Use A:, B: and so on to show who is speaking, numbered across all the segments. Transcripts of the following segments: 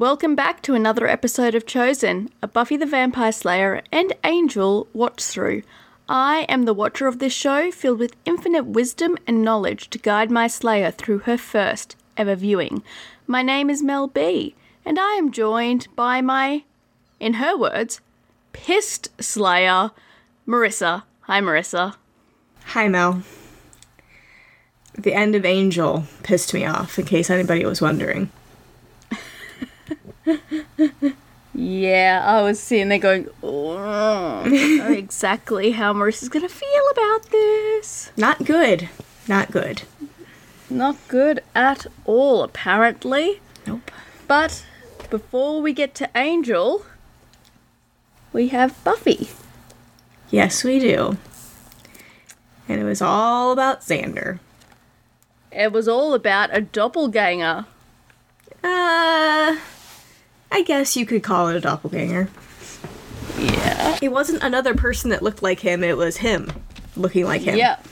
A: Welcome back to another episode of Chosen, a Buffy the Vampire Slayer and Angel watch through. I am the watcher of this show, filled with infinite wisdom and knowledge to guide my Slayer through her first ever viewing. My name is Mel B, and I am joined by my, in her words, pissed Slayer, Marissa. Hi, Marissa.
B: Hi, Mel. The end of Angel pissed me off, in case anybody was wondering.
A: Yeah, I was sitting there going, oh, exactly how Marissa's gonna feel about this.
B: Not good. Not good.
A: Not good at all, apparently.
B: Nope.
A: But before we get to Angel, we have Buffy.
B: Yes, we do. And it was all about Xander.
A: It was all about a doppelganger.
B: Uh, I guess you could call it a doppelganger.
A: Yeah.
B: It wasn't another person that looked like him, it was him looking like him.
A: Yep.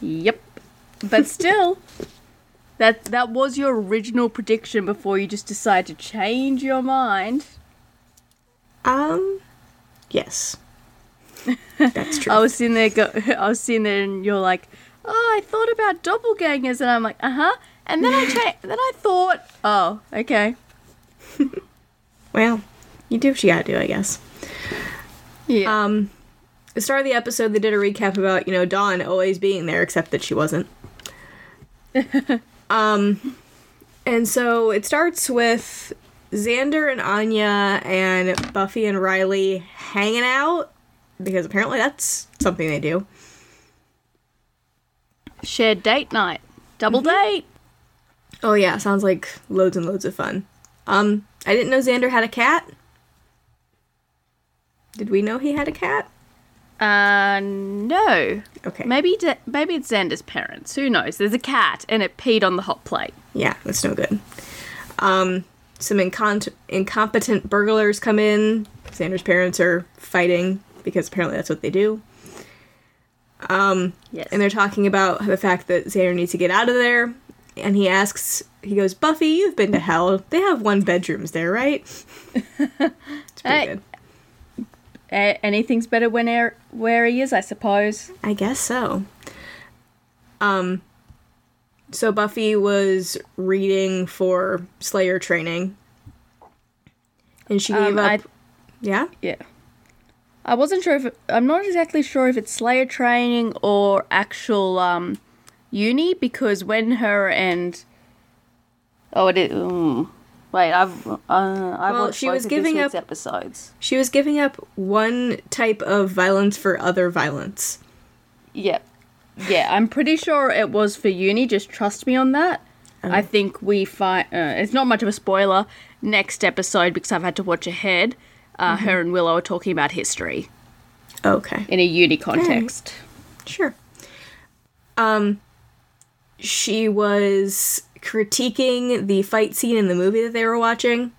A: Yep. But still, that that was your original prediction before you just decide to change your mind.
B: Um, yes. That's true.
A: I was sitting there, go, I was sitting there, and you're like, "Oh, I thought about doppelgangers," and I'm like, "Uh huh." And then I cha- then I thought, "Oh, okay,
B: well, you do what you gotta do, I guess.
A: yeah."
B: Um, the start of the episode, they did a recap about you know Dawn always being there, except that she wasn't. um, and so it starts with Xander and Anya and Buffy and Riley hanging out because apparently that's something they do.
A: Shared date night, double date.
B: Oh yeah, sounds like loads and loads of fun. Um, I didn't know Xander had a cat. Did we know he had a cat?
A: Uh, no.
B: Okay.
A: Maybe da- maybe it's Xander's parents. Who knows? There's a cat, and it peed on the hot plate.
B: Yeah, that's no good. Um, some incont- incompetent burglars come in. Xander's parents are fighting because apparently that's what they do. Um,
A: Yes.
B: and they're talking about the fact that Xander needs to get out of there. And he asks, he goes, Buffy, you've been to hell. They have one bedrooms there, right? it's pretty
A: Hey.
B: good.
A: A- anything's better when er- where he is, I suppose.
B: I guess so. Um, so Buffy was reading for Slayer training, and she gave
A: Um,
B: up.
A: I-
B: yeah,
A: Yeah. I wasn't sure if it, I'm not exactly sure if it's Slayer training or actual um, uni because when her and oh it is mm, wait I've uh, I've
B: Well,
A: watched
B: she was giving up-
A: episodes.
B: she was giving up one type of violence for other violence.
A: Yeah, yeah. I'm pretty sure it was for uni. Just trust me on that. I think we find uh, it's not much of a spoiler. Next episode because I've had to watch ahead. Uh, Her and Willow are talking about history
B: Okay,
A: in a uni context.
B: sure. Um, she was critiquing the fight scene in the movie that they were watching,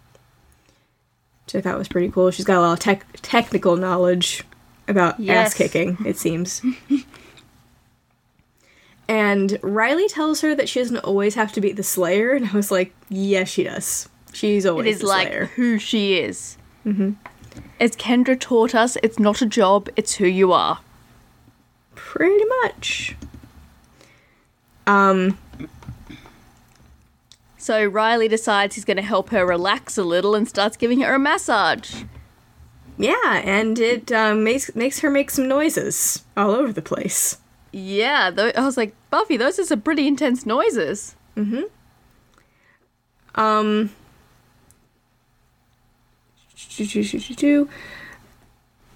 B: which I thought was pretty cool. She's got a lot of tech- technical knowledge about
A: Yes.
B: ass kicking, it seems. and Riley tells her that she doesn't always have to be the Slayer, and I was like, yes, she does. She's always
A: is
B: the
A: like
B: Slayer.
A: who she is. Mm-hmm. As Kendra taught us, it's not a job; it's who you are.
B: Pretty much. Um,
A: So Riley decides he's going to help her relax a little and starts giving her a massage.
B: yeah, and it um, makes makes her make some noises all over the place.
A: Yeah, tho- I was like, Buffy, those are some pretty intense noises.
B: Um.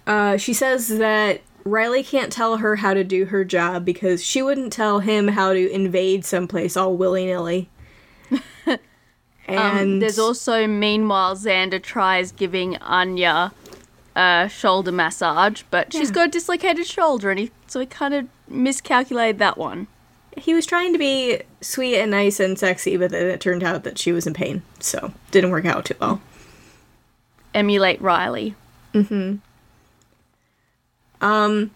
B: Uh, she says that Riley can't tell her how to do her job because she wouldn't tell him how to invade someplace all willy nilly. and
A: Um, there's also, meanwhile, Xander tries giving Anya a shoulder massage, but she's got a dislocated shoulder, and he so he kind of miscalculated that one.
B: he was trying to be sweet and nice and sexy, but then it turned out that she was in pain, so didn't work out too well.
A: Emulate Riley.
B: Um,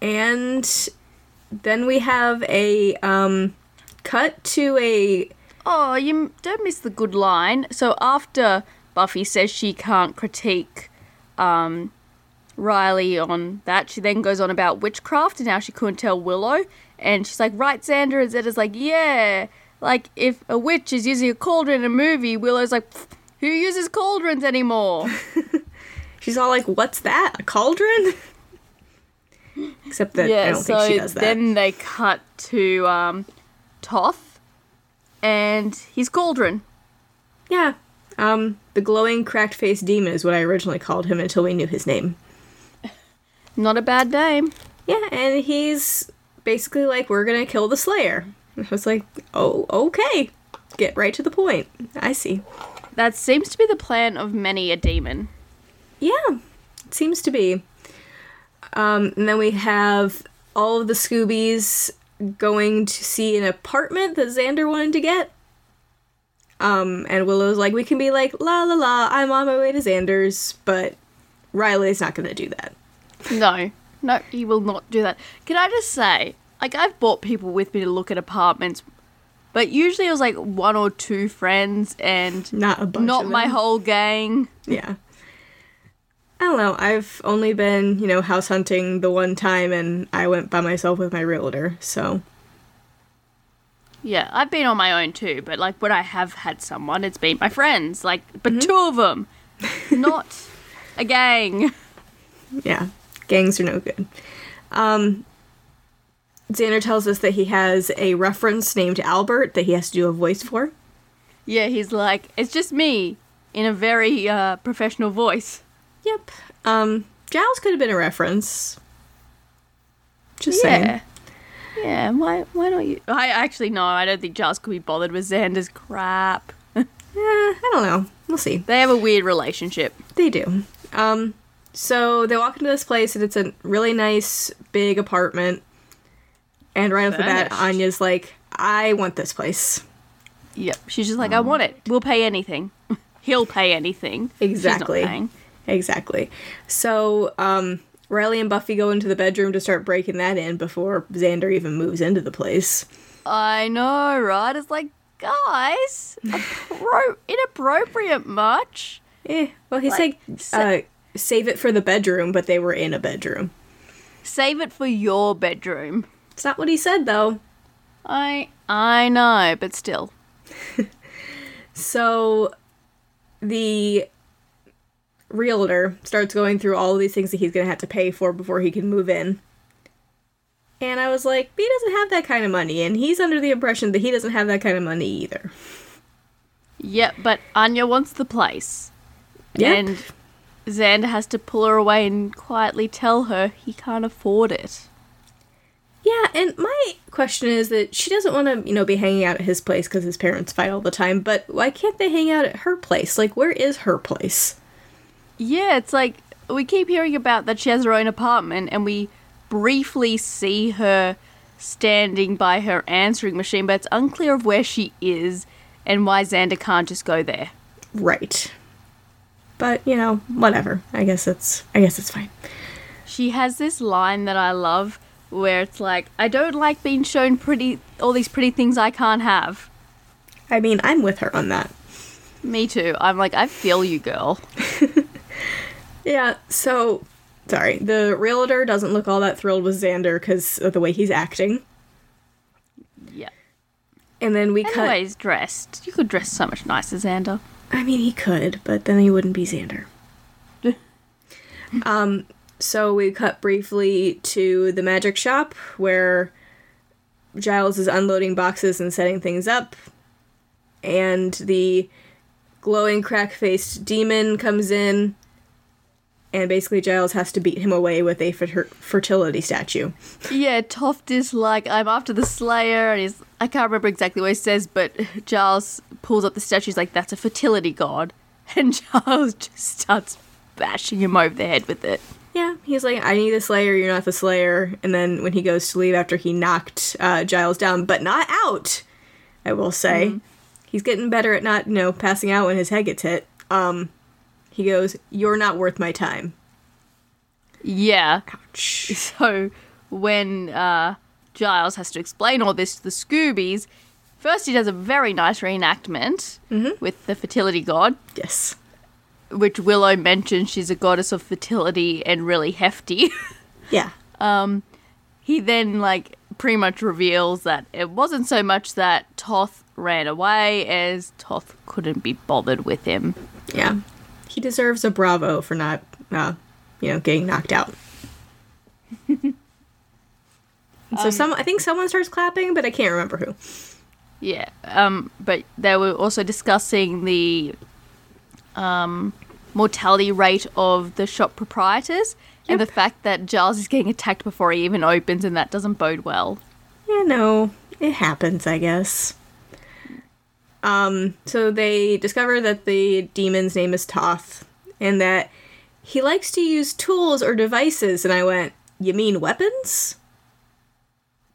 B: and then we have a um, cut to a
A: oh, you don't miss the good line. So after Buffy says she can't critique um, Riley on that, she then goes on about witchcraft and how she couldn't tell Willow. And she's like, right, Xander? And Xander's like, yeah. Like, if a witch is using a cauldron in a movie, Willow's like, who uses cauldrons anymore?
B: She's all like, "What's that? A cauldron?" Except that I don't think she does that.
A: then they cut to um, Toth and his cauldron.
B: Yeah. Um, the glowing, cracked-faced demon is what I originally called him until we knew his name.
A: Not a bad name.
B: Yeah, and he's basically like, "We're gonna kill the Slayer." I was like, "Oh, okay. Get right to the point." I see.
A: That seems to be the plan of many a demon.
B: Yeah, it seems to be. Um, and then we have all of the Scoobies going to see an apartment that Xander wanted to get. Um, and Willow's like, we can be like, la la la, I'm on my way to Xander's, but Riley's not gonna do that.
A: No, no, he will not do that. Can I just say, like, I've brought people with me to look at apartments, but usually it was like one or two friends and
B: Not a bunch
A: not my whole gang.
B: Yeah. I don't know. I've only been, you know, house hunting the one time, and I went by myself with my realtor. So
A: Yeah, I've been on my own too, but like when I have had someone, it's been my friends, like, but two of them, not a gang.
B: yeah, gangs are no good. Um, Xander tells us that he has a reference named Albert that he has to do a voice for.
A: Yeah, he's like, it's just me in a very uh, professional voice.
B: Yep. Um, Giles could have been a reference. Just
A: yeah.
B: saying.
A: Yeah, why why don't you? I actually no, I don't think Giles could be bothered with Xander's crap.
B: Eh, I don't know. We'll see.
A: They have a weird relationship.
B: They do. Um, so they walk into this place and it's a really nice big apartment. And right off the bat, Anya's like, "I want this place."
A: Yep. She's just like, I want it. We'll pay anything. He'll pay anything.
B: Exactly.
A: She's not paying.
B: Exactly. So, um, Riley and Buffy go into the bedroom to start breaking that in before Xander even moves into the place.
A: I know, right? It's like, guys, appro- inappropriate much.
B: Eh. Well, he
A: Like,
B: said,
A: sa-
B: uh, "Save it for the bedroom," but they were in a bedroom.
A: Save it for your bedroom.
B: It's not what he said, though.
A: I I know, but still.
B: So the realtor starts going through all of these things that he's going to have to pay for before he can move in. And I was like, he doesn't have that kind of money, and he's under the impression that he doesn't have that kind of money either.
A: Yep, but Anya wants the place.
B: Yep.
A: And Xander has to pull her away and quietly tell her he can't afford it.
B: Yeah, and my question is that she doesn't want to, you know, be hanging out at his place because his parents fight all the time, but why can't they hang out at her place? Like, where is her place?
A: Yeah, it's like we keep hearing about that she has her own apartment, and we briefly see her standing by her answering machine, but it's unclear of where she is and why Xander can't just go there.
B: Right. But, you know, whatever. I guess it's I guess it's fine.
A: She has this line that I love where it's like, I don't like being shown pretty all these pretty things I can't have.
B: I mean, I'm with her on that.
A: Me too. I'm like, I feel you, girl.
B: Yeah, so sorry. The realtor doesn't look all that thrilled with Xander because of the way he's acting.
A: Yeah.
B: And then we cut.
A: Anyways, dressed. You could dress so much nicer, Xander.
B: I mean, he could, but then he wouldn't be Xander. um, so we cut briefly to the magic shop where Giles is unloading boxes and setting things up, and the glowing, crack faced demon comes in, and basically Giles has to beat him away with a fertility statue.
A: Yeah, Toth is like, I'm after the Slayer, and he's, I can't remember exactly what he says, but Giles pulls up the statue, he's like, that's a fertility god. And Giles just starts bashing him over the head with it.
B: Yeah, he's like, I need the Slayer, you're not the Slayer. And then when he goes to leave after he knocked uh, Giles down, but not out, I will say. He's getting better at not, you know, passing out when his head gets hit. Um, he goes, You're not worth my time.
A: Yeah.
B: Ouch.
A: So when uh, Giles has to explain all this to the Scoobies, first he does a very nice reenactment with the fertility god,
B: Yes.
A: which Willow mentions she's a goddess of fertility and really hefty.
B: Yeah.
A: he then like pretty much reveals that it wasn't so much that Toth ran away as Toth couldn't be bothered with him.
B: Yeah. He deserves a bravo for not, uh, you know, getting knocked out. So some, I think someone starts clapping, but I can't remember who.
A: Yeah, um, but they were also discussing the um, mortality rate of the shop proprietors and the fact that Giles is getting attacked before he even opens, and that doesn't bode well.
B: Yeah, no, it happens, I guess. Um, so they discover that the demon's name is Toth, and that he likes to use tools or devices, and I went, You mean weapons?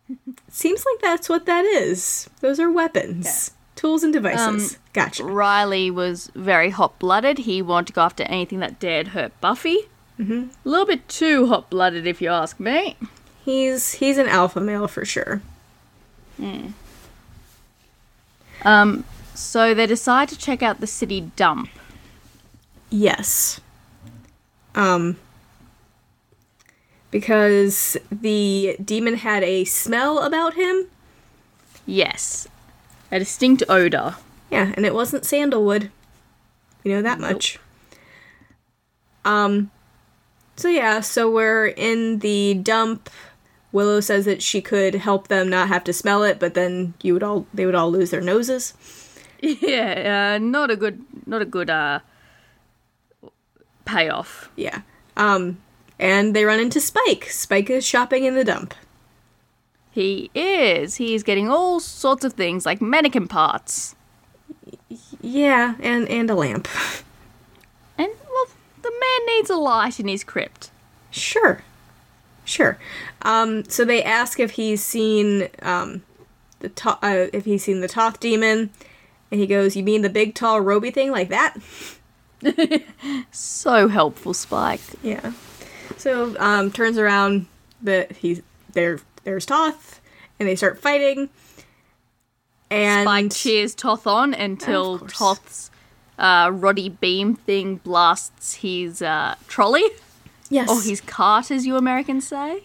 B: Seems like that's what that is. Those are weapons. Tools and devices. gotcha.
A: Riley was very hot blooded. He wanted to go after anything that dared hurt Buffy. Mm-hmm. A little bit too hot blooded, if you ask me.
B: He's he's an alpha male for sure.
A: Um, so they decide to check out the city dump.
B: Yes. Um because the demon had a smell about him.
A: Yes, a distinct odor.
B: Yeah, and it wasn't sandalwood. You know that much. Um so yeah, so we're in the dump. Willow says that she could help them not have to smell it, but then you would all they would all lose their noses.
A: Yeah, uh, not a good, not a good uh, payoff.
B: Yeah. Um and they run into Spike. Spike is shopping in the dump.
A: He is. He is getting all sorts of things like mannequin parts,
B: Yeah, and and a lamp.
A: and well, the man needs a light in his crypt.
B: Sure. Sure. Um, so they ask if he's seen um, the to- uh, if he's seen the Toth demon, and he goes, "You mean the big, tall, roby thing like that?"
A: So helpful, Spike.
B: Yeah. So um, turns around, that he's there. There's Toth, and they start fighting. And
A: Spike cheers Toth on until Toth's uh, Roddy Beam thing blasts his uh, trolley
B: yes,
A: or his cart, as you Americans say.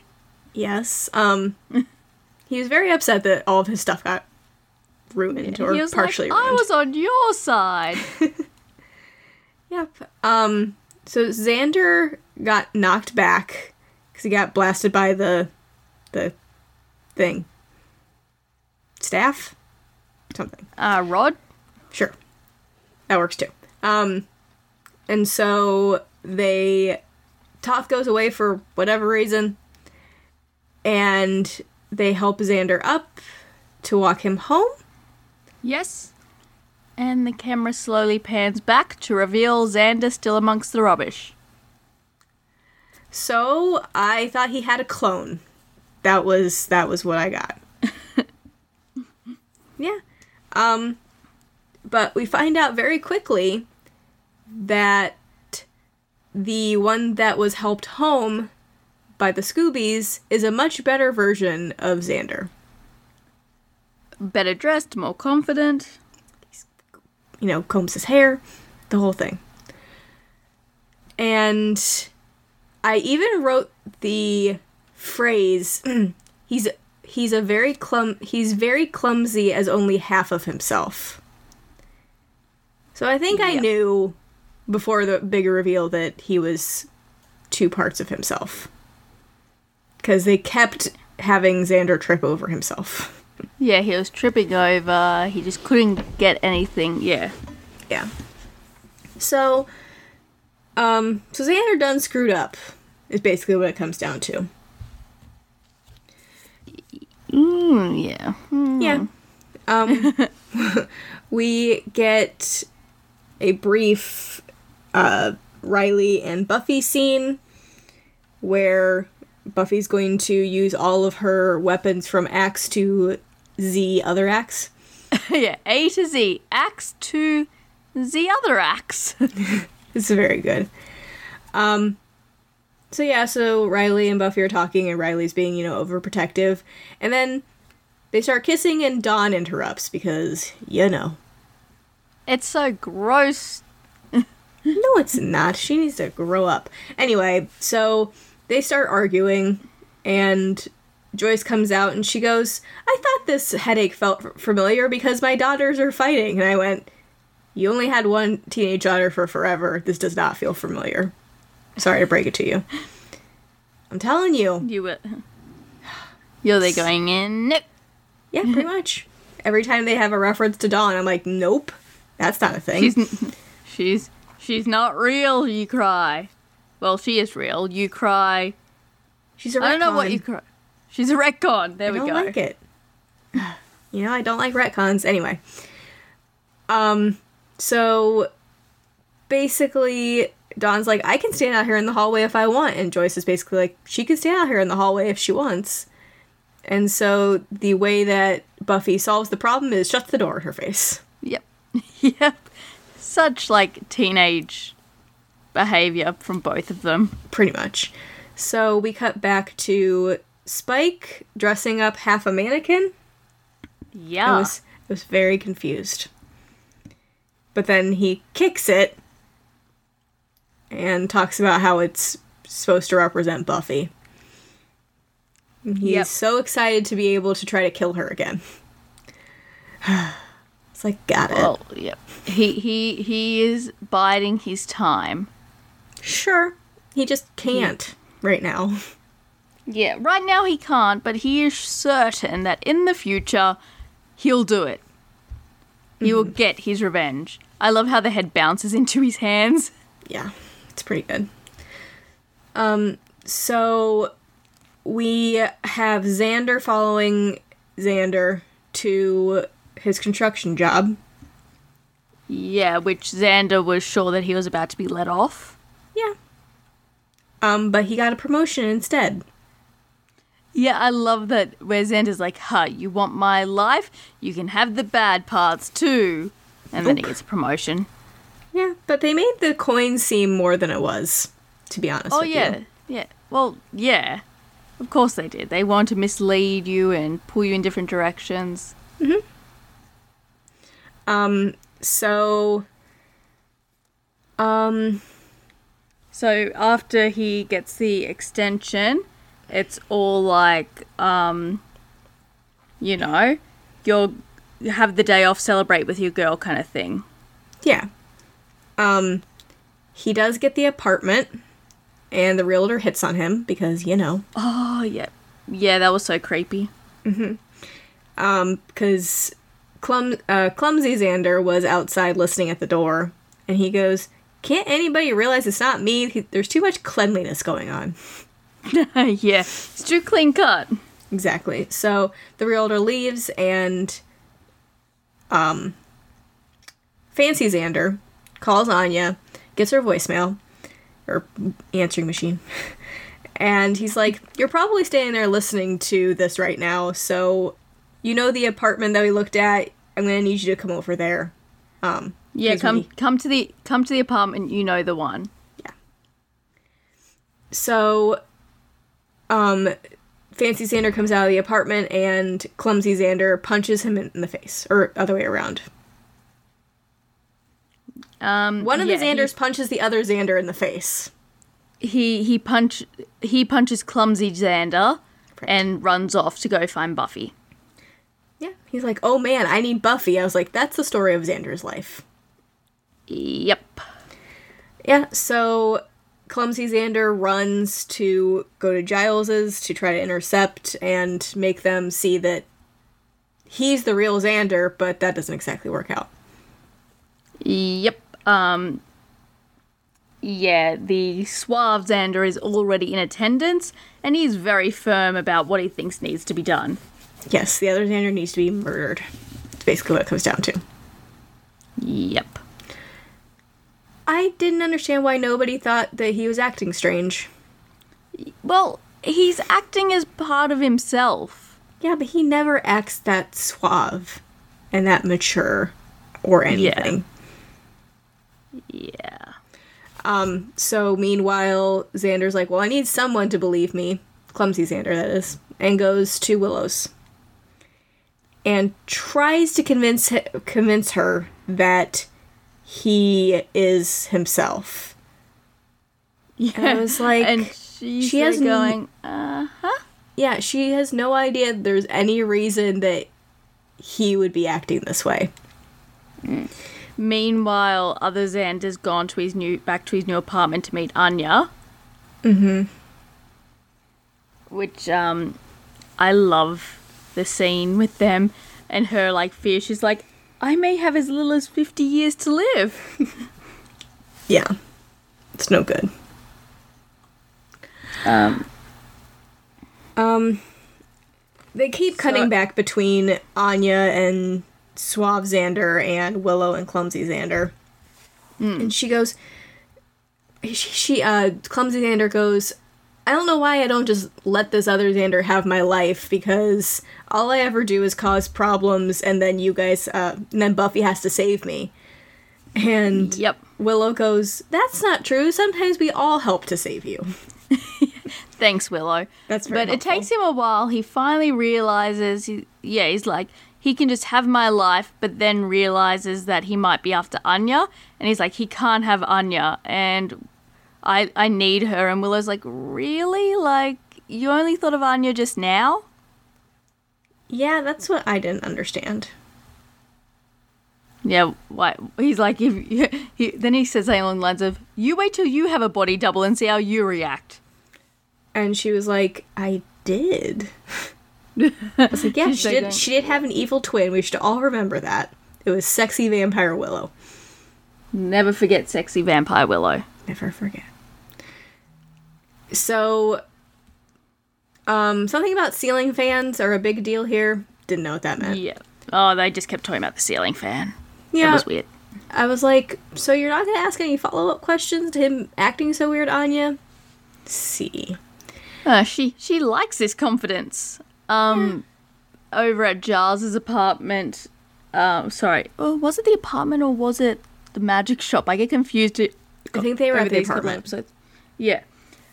B: yes. Um, he was very upset that all of his stuff got ruined or
A: he was
B: partially
A: like,
B: ruined.
A: I was on your side.
B: Yep. Um. So Xander got knocked back because he got blasted by the the thing. Staff. Something.
A: uh, Rod.
B: Sure. That works too. Um. And so they Toth goes away for whatever reason, and they help Xander up to walk him home.
A: Yes. And the camera slowly pans back to reveal Xander still amongst the rubbish.
B: So I thought he had a clone. That was that was what I got. yeah. Um but we find out very quickly that the one that was helped home by the Scoobies is a much better version of Xander.
A: Better dressed, more confident.
B: He's, you know, combs his hair, the whole thing. And I even wrote the phrase he's he's a very clum he's very clumsy as only half of himself. So I think I knew before the bigger reveal that he was two parts of himself. Cuz they kept having Xander trip over himself.
A: Yeah, he was tripping over. He just couldn't get anything. Yeah.
B: Yeah. So, um, so Xander done screwed up is basically what it comes down to.
A: Mm, yeah. Mm.
B: Yeah. Um, we get a brief uh, Riley and Buffy scene where Buffy's going to use all of her weapons from axe to Z other axe.
A: yeah. A to Z. Axe to Z other axe.
B: It's very good. Um so yeah, so Riley and Buffy are talking and Riley's being, you know, overprotective. And then they start kissing, and Dawn interrupts because, you know.
A: It's so gross.
B: No, it's not. She needs to grow up. Anyway, so they start arguing, and Joyce comes out and she goes, I thought this headache felt f- familiar because my daughters are fighting. And I went, You only had one teenage daughter for forever. This does not feel familiar. Sorry to break it to you. I'm telling you.
A: You were. You're there going in. Nope.
B: Yeah, pretty much. Every time they have a reference to Dawn, I'm like, Nope, that's not a thing.
A: She's, she's, she's not real. You cry. Well, she is real. You cry.
B: She's a
A: I don't know what you cry. She's a retcon. There
B: I
A: we go.
B: I don't like it. You know, I don't like retcons. Anyway. Um, so basically, Dawn's like, I can stand out here in the hallway if I want. And Joyce is basically like, she can stand out here in the hallway if she wants. And so the way that Buffy solves the problem is shuts the door in her face.
A: Yep. yep. Such like teenage behavior from both of them.
B: Pretty much. So we cut back to Spike dressing up half a mannequin.
A: Yeah.
B: I was I was very confused. But then he kicks it and talks about how it's supposed to represent Buffy. He's
A: Yep.
B: so excited to be able to try to kill her again. it's like got it.
A: well, yep. He he he is biding his time.
B: sure. He just can't right now.
A: Yeah, right now he can't, but he is certain that in the future he'll do it. He will get his revenge. I love how the head bounces into his hands.
B: Yeah, it's pretty good. Um, so we have Xander following Xander to his construction job.
A: Yeah, which Xander was sure that he was about to be let off.
B: Yeah. Um, but he got a promotion instead.
A: Yeah, I love that where Xander's like, huh, you want my life? You can have the bad parts too. And then he gets a promotion.
B: Yeah, but they made the coin seem more than it was, to be honest
A: Oh,
B: with
A: yeah.
B: you.
A: Yeah. Well, yeah. Of course they did. They want to mislead you and pull you in different directions.
B: Um, so um
A: So after he gets the extension, it's all like, um, you know, you'll have the day off, celebrate with your girl kind of thing.
B: yeah. Um he does get the apartment and the realtor hits on him because, you know,
A: Oh, yeah. Yeah, that was so creepy.
B: um cuz Clum uh clumsy Xander was outside listening at the door and he goes, "Can't anybody realize it's not me? There's too much cleanliness going on."
A: yeah, it's too clean cut.
B: Exactly. So the realtor leaves and um Fancy Xander calls Anya, gets her voicemail or answering machine. And he's like, "You're probably standing there listening to this right now, so you know the apartment that we looked at. I'm going to need you to come over there." Um
A: Yeah, come
B: we-
A: come to the come to the apartment. You know the one. Yeah.
B: So, um, Fancy Xander comes out of the apartment and Clumsy Xander punches him in the face, or other way around.
A: Um,
B: One of
A: yeah,
B: the Xanders punches the other Xander in the face.
A: He he, he punch he punches clumsy Xander and runs off to go find Buffy.
B: Yeah, he's like, "Oh man, I need Buffy." I was like, "That's the story of Xander's life."
A: Yep.
B: Yeah, so Clumsy Xander runs to go to Giles's to try to intercept and make them see that he's the real Xander, but that doesn't exactly work out.
A: Yep. Um. Yeah, the suave Xander is already in attendance, and he's very firm about what he thinks needs to be done.
B: Yes, the other Xander needs to be murdered. It's basically what it comes down to.
A: Yep.
B: I didn't understand why nobody thought that he was acting strange.
A: Well, he's acting as part of himself.
B: Yeah, but he never acts that suave and that mature or anything.
A: Yeah. Yeah.
B: Um, so meanwhile, Xander's like, well, I need someone to believe me. Clumsy Xander, that is. And goes to Willow's. And tries to convince convince her that he is himself.
A: Yeah.
B: I was like,
A: and she's
B: she has
A: like going, uh huh.
B: Yeah, she has no idea there's any reason that he would be acting this way.
A: Meanwhile, other Xander's gone to his new back to his new apartment to meet Anya.
B: Mm-hmm.
A: Which um I love the scene with them and her like fear. She's like, I may have as little as fifty years to live.
B: Yeah. It's no good.
A: Um
B: Um, they keep cutting
A: So-
B: back between Anya and Suave Xander and Willow and Clumsy Xander. And she goes, she, she, uh, Clumsy Xander goes, I don't know why I don't just let this other Xander have my life because all I ever do is cause problems and then you guys, uh, and then Buffy has to save me. And
A: Yep.
B: Willow goes, That's not true. Sometimes we all help to save you.
A: Thanks, Willow.
B: That's very
A: But it takes him a while. He finally realizes, he, yeah, he's like, he can just have my life, but then realizes that he might be after Anya. And he's like, he can't have Anya. And I, I need her. And Willow's like, really? Like, you only thought of Anya just now?
B: Yeah, that's what I didn't understand.
A: Yeah, why? He's like, if he, then he says something along the lines of, "You wait till you have a body double and see how you react."
B: And she was like, I did. I was like, yeah, she did,
A: uh,
B: she did have an evil twin. We should all remember that. It was sexy vampire Willow.
A: Never forget sexy vampire Willow.
B: Never forget. So, um, something about ceiling fans are a big deal here. Didn't know what that meant.
A: Yeah. Oh, they just kept talking about the ceiling fan. That
B: Yeah,
A: was weird.
B: I was like, so you're not gonna ask any follow up questions to him acting so weird, Anya? See.
A: Uh, she she likes this confidence. Um, over at Giles's apartment. Um, sorry. Oh, was it the apartment or was it the magic shop? I get confused.
B: I think they were at the
A: these couple
B: apartment.
A: episodes. Yeah.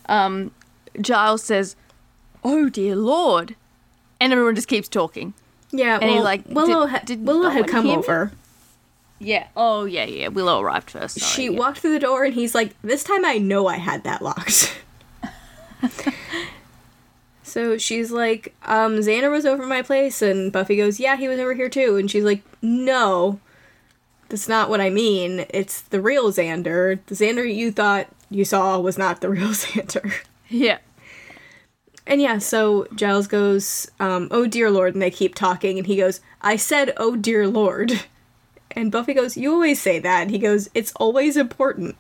A: Um, Giles says, "Oh dear lord," and everyone just keeps talking.
B: Yeah,
A: And
B: well,
A: like,
B: Willow, ha-
A: did
B: Willow had come over.
A: Yeah. Oh yeah, yeah. Willow arrived first. Sorry,
B: she
A: yeah.
B: walked through the door and he's like, This time I know I had that locked. so she's like, um, Xander was over my place and Buffy goes, Yeah, he was over here too. And she's like, No, that's not what I mean. It's the real Xander. The Xander you thought you saw was not the real Xander.
A: Yeah.
B: And yeah, so Giles goes, um, oh dear lord, and they keep talking, and he goes, I said, oh dear lord. And Buffy goes, You always say that. And he goes, It's always important.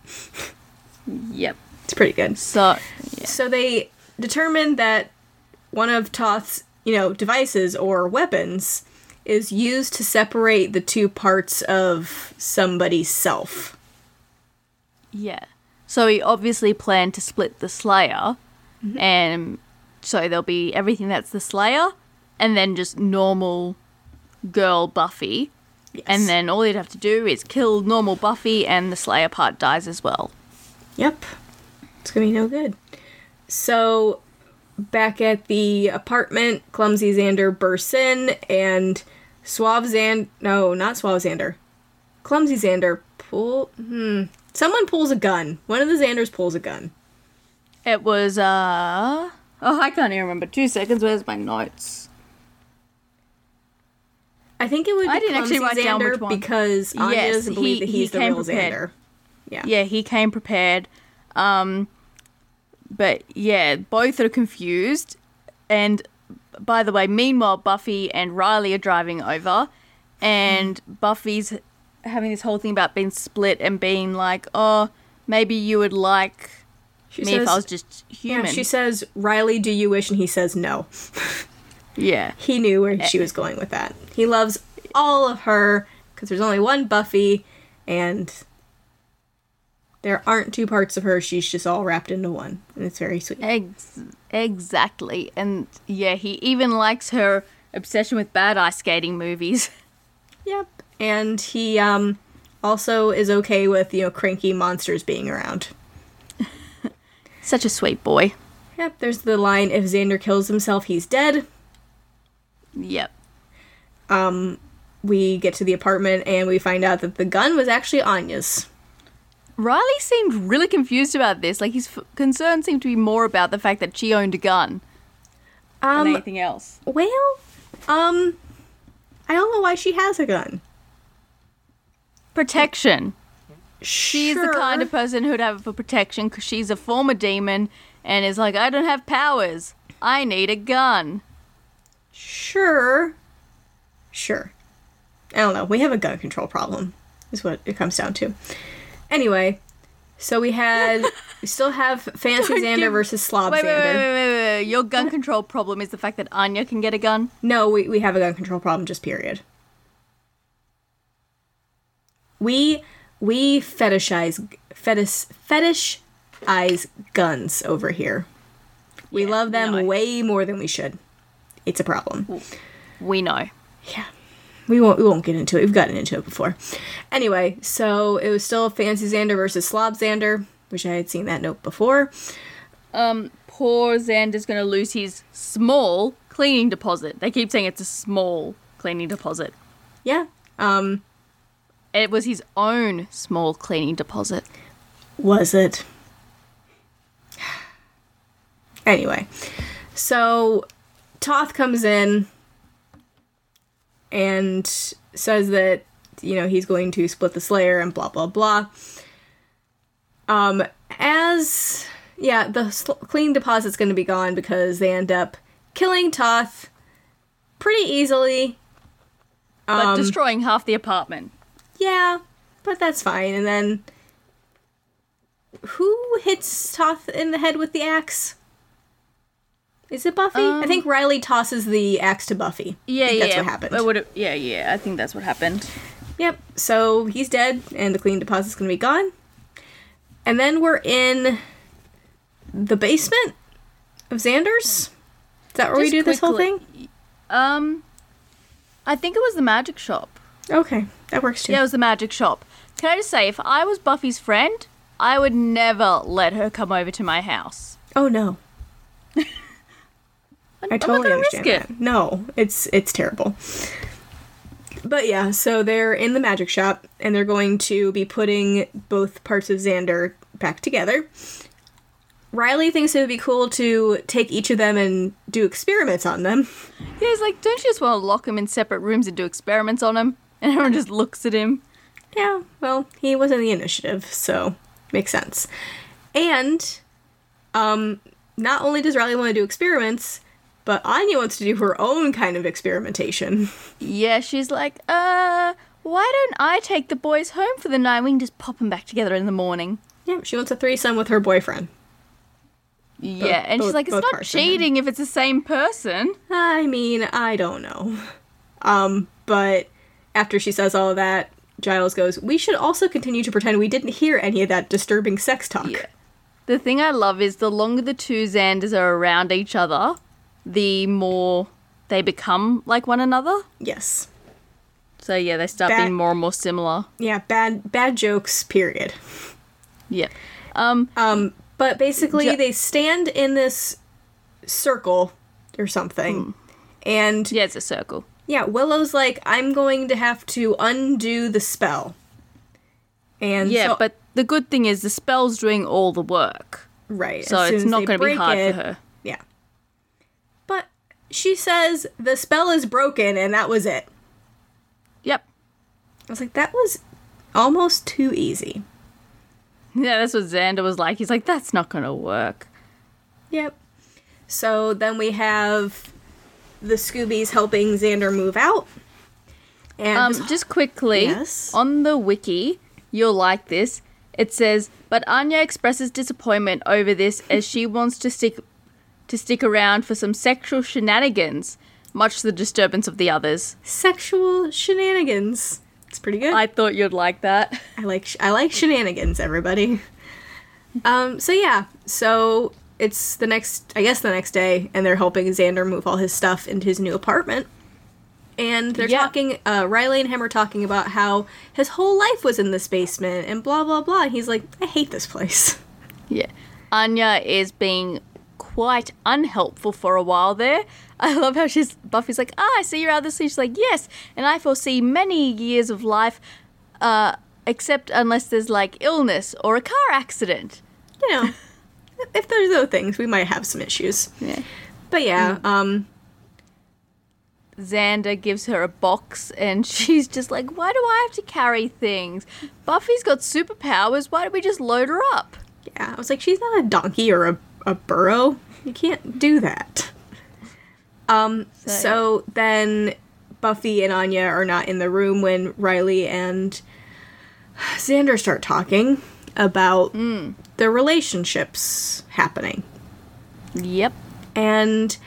A: Yep.
B: It's pretty good.
A: So yeah.
B: So they determined that one of Toth's, you know, devices or weapons is used to separate the two parts of somebody's self.
A: Yeah. So he obviously planned to split the Slayer, mm-hmm. and so there'll be everything that's the Slayer, and then just normal girl Buffy,
B: Yes.
A: and then all you'd have to do is kill normal Buffy, and the Slayer part dies as well.
B: Yep. It's gonna be no good. So, back at the apartment, Clumsy Xander bursts in, and Suave Xander. No, not Suave Xander. Clumsy Xander pull. Hmm. Someone pulls a gun. One of the Xanders pulls a gun.
A: It was uh oh I can't even remember. Two seconds. Where's my notes?
B: I think it would be
A: I didn't actually write down
B: Xander
A: which one.
B: because Anya
A: Yes,
B: doesn't believe
A: he-
B: that
A: he
B: he's the
A: came
B: real
A: prepared.
B: Xander. Yeah.
A: Yeah, he came prepared. Um, but yeah, both are confused. And by the way, meanwhile, Buffy and Riley are driving over, and Buffy's having this whole thing about being split and being like, "Oh, maybe you would like
B: She
A: me if I was just
B: yeah,
A: human."
B: she says, Riley, do you wish? And he says no.
A: yeah,
B: He knew where she was going with that. He loves all of her because there's only one Buffy, and there aren't two parts of her. She's just all wrapped into one, and it's very sweet.
A: Ex- exactly. And yeah, he even likes her obsession with bad ice skating movies.
B: Yep. And he um also is okay with you know cranky monsters being around.
A: Such a sweet boy.
B: Yep. There's the line: "If Xander kills himself, he's dead."
A: Yep.
B: um, we get to the apartment and we find out that the gun was actually Anya's.
A: Riley seemed really confused about this. Like his f- concern seemed to be more about the fact that she owned a gun than
B: Um,
A: anything else.
B: well, um, I don't know why she has a gun.
A: Protection. She's
B: Sure.
A: the kind of person who'd have it for protection because she's a former demon and is like, I don't have powers. I need a gun.
B: Sure. Sure. I don't know. We have a gun control problem, is what it comes down to. Anyway, so we had. we still have Fancy Xander versus Slob
A: Wait, wait,
B: Xander.
A: wait, wait, wait, wait. Your gun control problem is the fact that Anya can get a gun.
B: No, we, we have a gun control problem, just period. We we fetishize fetish fetishize guns over here. We
A: Yeah,
B: love them
A: no.
B: way more than we should. It's a problem.
A: We know.
B: Yeah. We won't we won't get into it. We've gotten into it before. Anyway, so it was still Fancy Xander versus Slob Xander, which I had seen that note before.
A: Um, poor Xander's gonna lose his small cleaning deposit. They keep saying it's a small cleaning deposit.
B: Yeah. Um
A: It was his own small cleaning deposit.
B: was it? Anyway, so Toth comes in and says that you know he's going to split the Slayer and blah blah blah. Um, as yeah, the sl- clean deposit's going to be gone because they end up killing Toth pretty easily.
A: But
B: Um,
A: destroying half the apartment.
B: Yeah, but that's fine. And then who hits Toth in the head with the axe? Is it Buffy? I
A: Um,
B: think Riley tosses the axe to Buffy.
A: Yeah,
B: I think
A: yeah.
B: That's what happened.
A: Yeah, yeah. I think that's what happened.
B: Yep. So he's dead, and the clean deposit's gonna be gone. And then we're in the basement of Xander's. Is that where we
A: Just
B: do this whole thing?
A: Um, I think it was the magic shop.
B: Okay, that works too.
A: Yeah, it was the magic shop. Can I just say, if I was Buffy's friend, I would never let her come over to my house.
B: Oh no. I
A: not
B: totally understand
A: risk it.
B: that. No, it's it's terrible. But yeah, so they're in the magic shop and they're going to be putting both parts of Xander back together. Riley thinks it would be cool to take each of them and do experiments on them.
A: Yeah, it's like, don't you just want to lock him in separate rooms and do experiments on him? And everyone just looks at him.
B: Yeah, well, he was in the initiative, so makes sense. And um not only does Riley want to do experiments, but Anya wants to do her own kind of experimentation.
A: Yeah, she's like, uh, why don't I take the boys home for the night? We can just pop them back together in the morning.
B: Yeah, she wants a threesome with her boyfriend.
A: Yeah, and
B: both-
A: she's like, it's not cheating if it's the same person.
B: I mean, I don't know. Um, but after she says all of that, Giles goes, We should also continue to pretend we didn't hear any of that disturbing sex talk.
A: Yeah. The thing I love is the longer the two Xanders are around each other, the more they become like one another.
B: Yes.
A: So yeah, they start
B: That-
A: being more and more similar.
B: Yeah, bad bad jokes, period.
A: Yeah. Um,
B: Um, but basically they stand in this circle or something. And
A: yeah, it's a circle.
B: yeah, Willow's like, I'm going to have to undo the spell. And
A: Yeah,
B: so-
A: but the good thing is the spell's doing all the work.
B: right.
A: So it's not going to be hard
B: it-
A: for her.
B: She says the spell is broken and that was it.
A: Yep.
B: I was like, that was almost too easy.
A: Yeah, that's what Xander was like. He's like, that's not to work.
B: Yep. So then we have the Scoobies helping Xander move out. And
A: Um, just quickly,
B: Yes?
A: on the wiki, you'll like this. It says, but Anya expresses disappointment over this as she wants to stick to stick around for some sexual shenanigans, much to the disturbance of the others.
B: sexual shenanigans. It's pretty good.
A: I thought you'd like that.
B: I like sh- I like shenanigans, everybody. Um. So yeah. So it's the next, I guess, the next day, and they're helping Xander move all his stuff into his new apartment. And they're
A: Yeah.
B: talking. Uh, Riley and him are talking about how his whole life was in this basement, and blah blah blah. And he's like, I hate this place.
A: Yeah. Anya is being quite unhelpful for a while there. I love how she's Buffy's like, ah, I see you're out of the sea. She's like, yes, and I foresee many years of life, uh, except unless there's like illness or a car accident.
B: You know, if there's those things, we might have some issues.
A: Yeah.
B: But yeah, um,
A: Xander gives her a box, and she's just like, why do I have to carry things? Buffy's got superpowers. Why don't we just load her up?
B: yeah, I was like, she's not a donkey or a, a burro. You can't do that. Um,
A: So-
B: so then Buffy and Anya are not in the room when Riley and Xander start talking about their relationships happening.
A: Yep.
B: and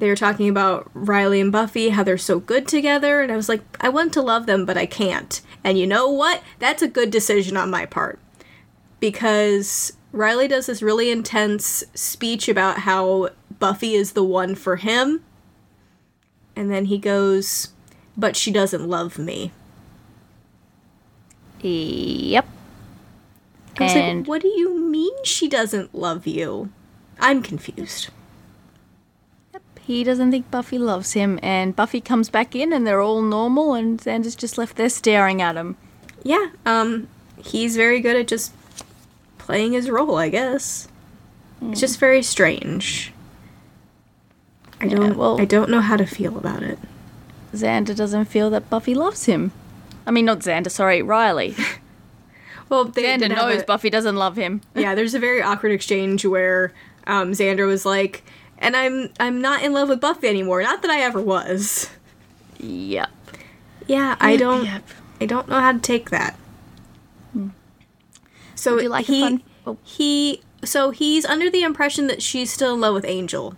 B: they were talking about Riley and Buffy, how they're so good together, and I was like, I want to love them, but I can't. And you know what? That's a good decision on my part. Because Riley does this really intense speech about how Buffy is the one for him, and then he goes, But she doesn't love me.
A: Yep.
B: I was
A: And
B: like, What do you mean she doesn't love you? I'm confused. Yep.
A: he doesn't think Buffy loves him, and Buffy comes back in, and they're all normal, and Xander's just left there staring at him.
B: Yeah, um, he's very good at just playing his role, I guess. It's just very strange. I
A: Yeah,
B: don't
A: well-
B: I don't know how to feel about it.
A: Xander doesn't feel that Buffy loves him. I mean, not Xander, sorry, Riley.
B: Well, they
A: Xander knows
B: a-
A: Buffy doesn't love him.
B: yeah, there's a very awkward exchange where um, Xander was like, "And I'm I'm not in love with Buffy anymore. Not that I ever was."
A: Yep.
B: Yeah, I don't
A: yep.
B: I don't know how to take that. So
A: Would you like
B: he
A: oh.
B: he so he's under the impression that she's still in love with Angel,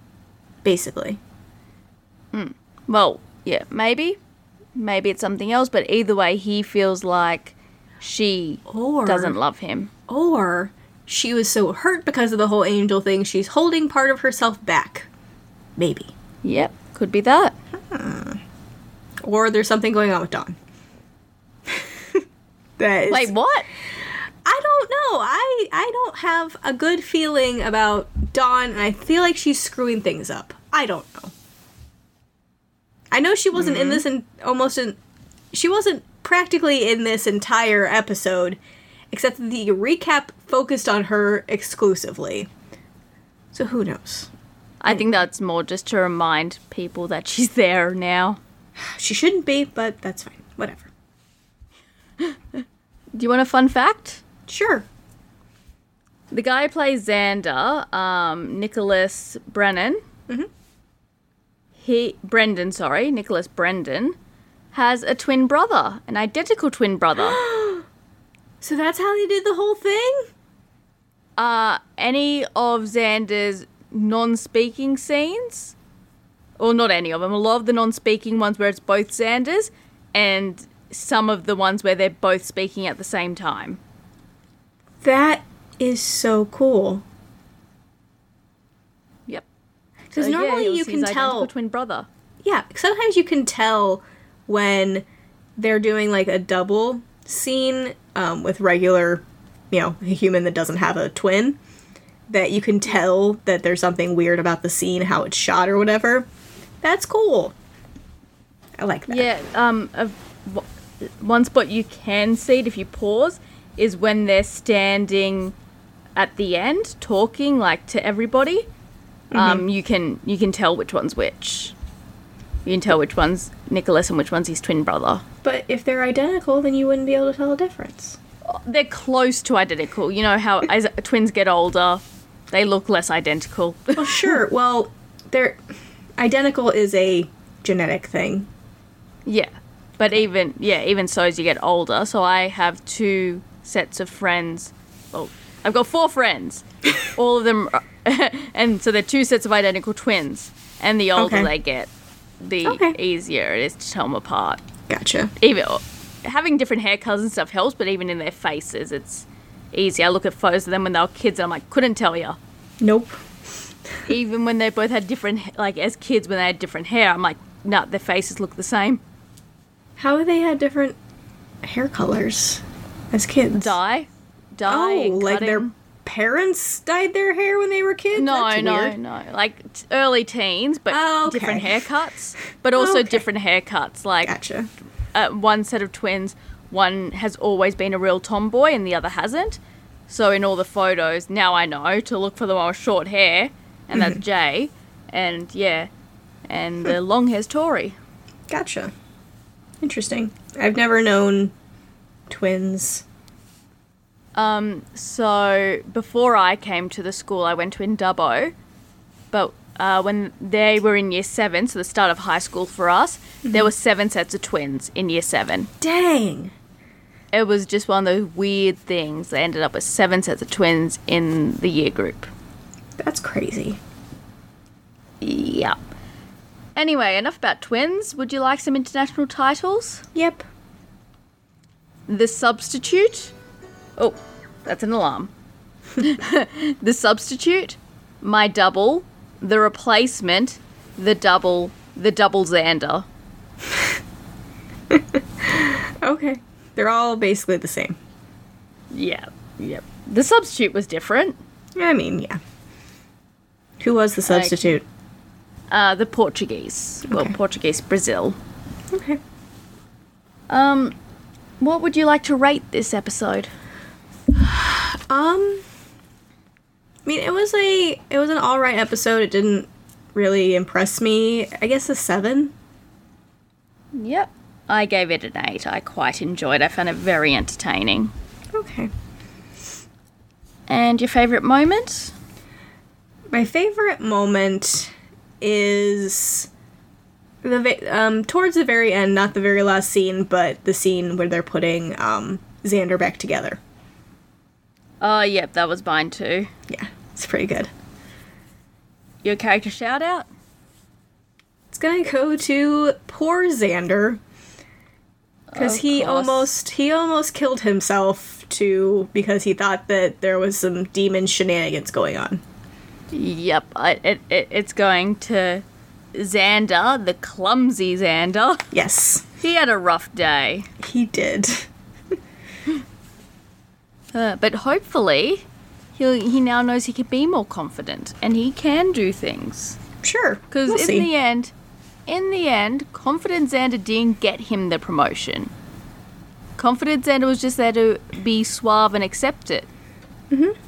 B: basically. Hmm.
A: Well, yeah, maybe. Maybe it's something else, but either way, he feels like she
B: Or
A: doesn't love him.
B: or she was so hurt because of the whole Angel thing, she's holding part of herself back. Maybe.
A: Yep, could be that. Hmm.
B: Or there's something going on with Dawn. that is,
A: Wait, what?
B: I don't know. I I don't have a good feeling about Dawn, and I feel like she's screwing things up. I don't know. I know she wasn't in mm-hmm. this and almost in. She wasn't practically in this entire episode, except that the recap focused on her exclusively. So who knows?
A: I think that's more just to remind people that she's there now.
B: She shouldn't be, but that's fine. Whatever.
A: Do you want a fun fact?
B: Sure.
A: The guy who plays Xander, um, Nicholas Brennan. He Brendon, sorry, Nicholas Brendon, has a twin brother, an identical twin brother.
B: So that's how they did the whole thing.
A: uh, any of Xander's non-speaking scenes, or not any of them, a lot of the non-speaking ones where it's both Xanders, and some of the ones where they're both speaking at the same time.
B: That is so cool.
A: Yep.
B: Because
A: So,
B: normally
A: was
B: you can tell.
A: twin brother.
B: Yeah, sometimes you can tell when they're doing like a double scene um, with regular, you know, a human that doesn't have a twin. That you can tell that there's something weird about the scene, how it's shot or whatever. That's cool. I like that.
A: Yeah. Um. A, w- one spot you can see it if you pause is when they're standing at the end talking like to everybody. Um. You can you can tell which one's which. You can tell which one's Nicholas and which one's his twin brother.
B: But if they're identical, then you wouldn't be able to tell the difference.
A: They're close to identical. You know how as twins get older, they look less identical.
B: Well, sure. well, they're identical is a genetic thing.
A: yeah, but even yeah, even so as you get older. So I have two sets of friends. Well, I've got four friends. All of them, are, and so they're two sets of identical twins. And the older
B: Okay.
A: they get, the
B: Okay.
A: easier it is to tell them apart.
B: Gotcha.
A: Even oh, having different hair colors and stuff helps, but even in their faces, it's easy. I look at photos of them when they were kids, and I'm like, couldn't tell you.
B: Nope.
A: even when they both had different like as kids when they had different hair i'm like no their faces look the same
B: How have they had different hair colors as kids?
A: dye dye
B: Oh, like their parents dyed their hair when they were kids?
A: No,
B: That's
A: no,
B: weird.
A: no. Like t- early teens, but
B: Oh, okay.
A: different haircuts. But also
B: Okay.
A: different haircuts. Like
B: Gotcha.
A: uh, one set of twins, one has always been a real tomboy and the other hasn't. So in all the photos, now I know to look for the one with short hair, and that's Jay. And yeah, and the long hair's Tori.
B: Gotcha. Interesting. I've never known twins.
A: Um, so before I came to the school, I went to in Dubbo, but uh, when they were in year seven, so the start of high school for us, there were seven sets of twins in year seven.
B: Dang.
A: It was just one of those weird things. They ended up with seven sets of twins in the year group.
B: That's crazy.
A: Yeah. Anyway, enough about twins. Would you like some international titles?
B: Yep.
A: The Substitute. Oh, that's an alarm. the Substitute, My Double, The Replacement, The Double, The Double Xander.
B: Okay. They're all basically the same.
A: Yeah, yep. The Substitute was different.
B: I mean, yeah. Who was the substitute?
A: Uh, the Portuguese. Well, Portuguese, Brazil.
B: Okay.
A: Um, what would you like to rate this episode?
B: Um I mean, it was a it was an all right episode. It didn't really impress me. I guess a 7.
A: Yep. I gave it an 8. I quite enjoyed. I found it very entertaining.
B: Okay.
A: And your favourite moment?
B: My favorite moment is the um towards the very end, not the very last scene, but the scene where they're putting um Xander back together.
A: Oh, yep, that was mine too.
B: Yeah, it's pretty good.
A: Your character shout out?
B: It's gonna go to poor Xander because he
A: course.
B: almost he almost killed himself too because he thought that there was some demon shenanigans going on.
A: Yep, it, it, it's going to Xander, the clumsy Xander.
B: Yes,
A: He had a rough day.
B: he did.
A: Uh, but hopefully, he he now knows he can be more confident and he can do things.
B: Sure,
A: Because
B: we'll
A: in
B: see.
A: the end, in the end, confident Xander didn't get him the promotion. Confident Xander was just there to be suave and accept it. Mm hmm.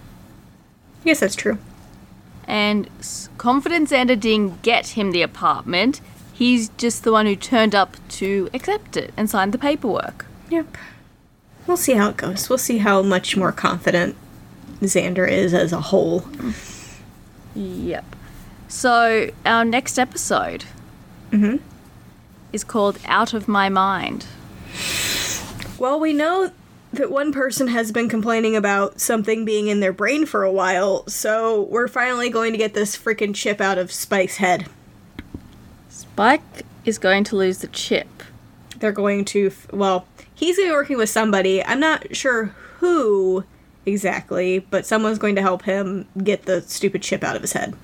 B: Yes, that's true.
A: And confident Xander didn't get him the apartment. He's just the one who turned up to accept it and signed the paperwork.
B: Yep. We'll see how it goes. We'll see how much more confident Xander is as a whole.
A: Yep. So our next episode mm-hmm. is called Out of My Mind.
B: Well, we know that one person has been complaining about something being in their brain for a while, so we're finally going to get this freaking chip out of Spike's head.
A: Spike is going to lose the chip.
B: They're going to, f- well, he's going to be working with somebody. I'm not sure who exactly, but someone's going to help him get the stupid chip out of his head.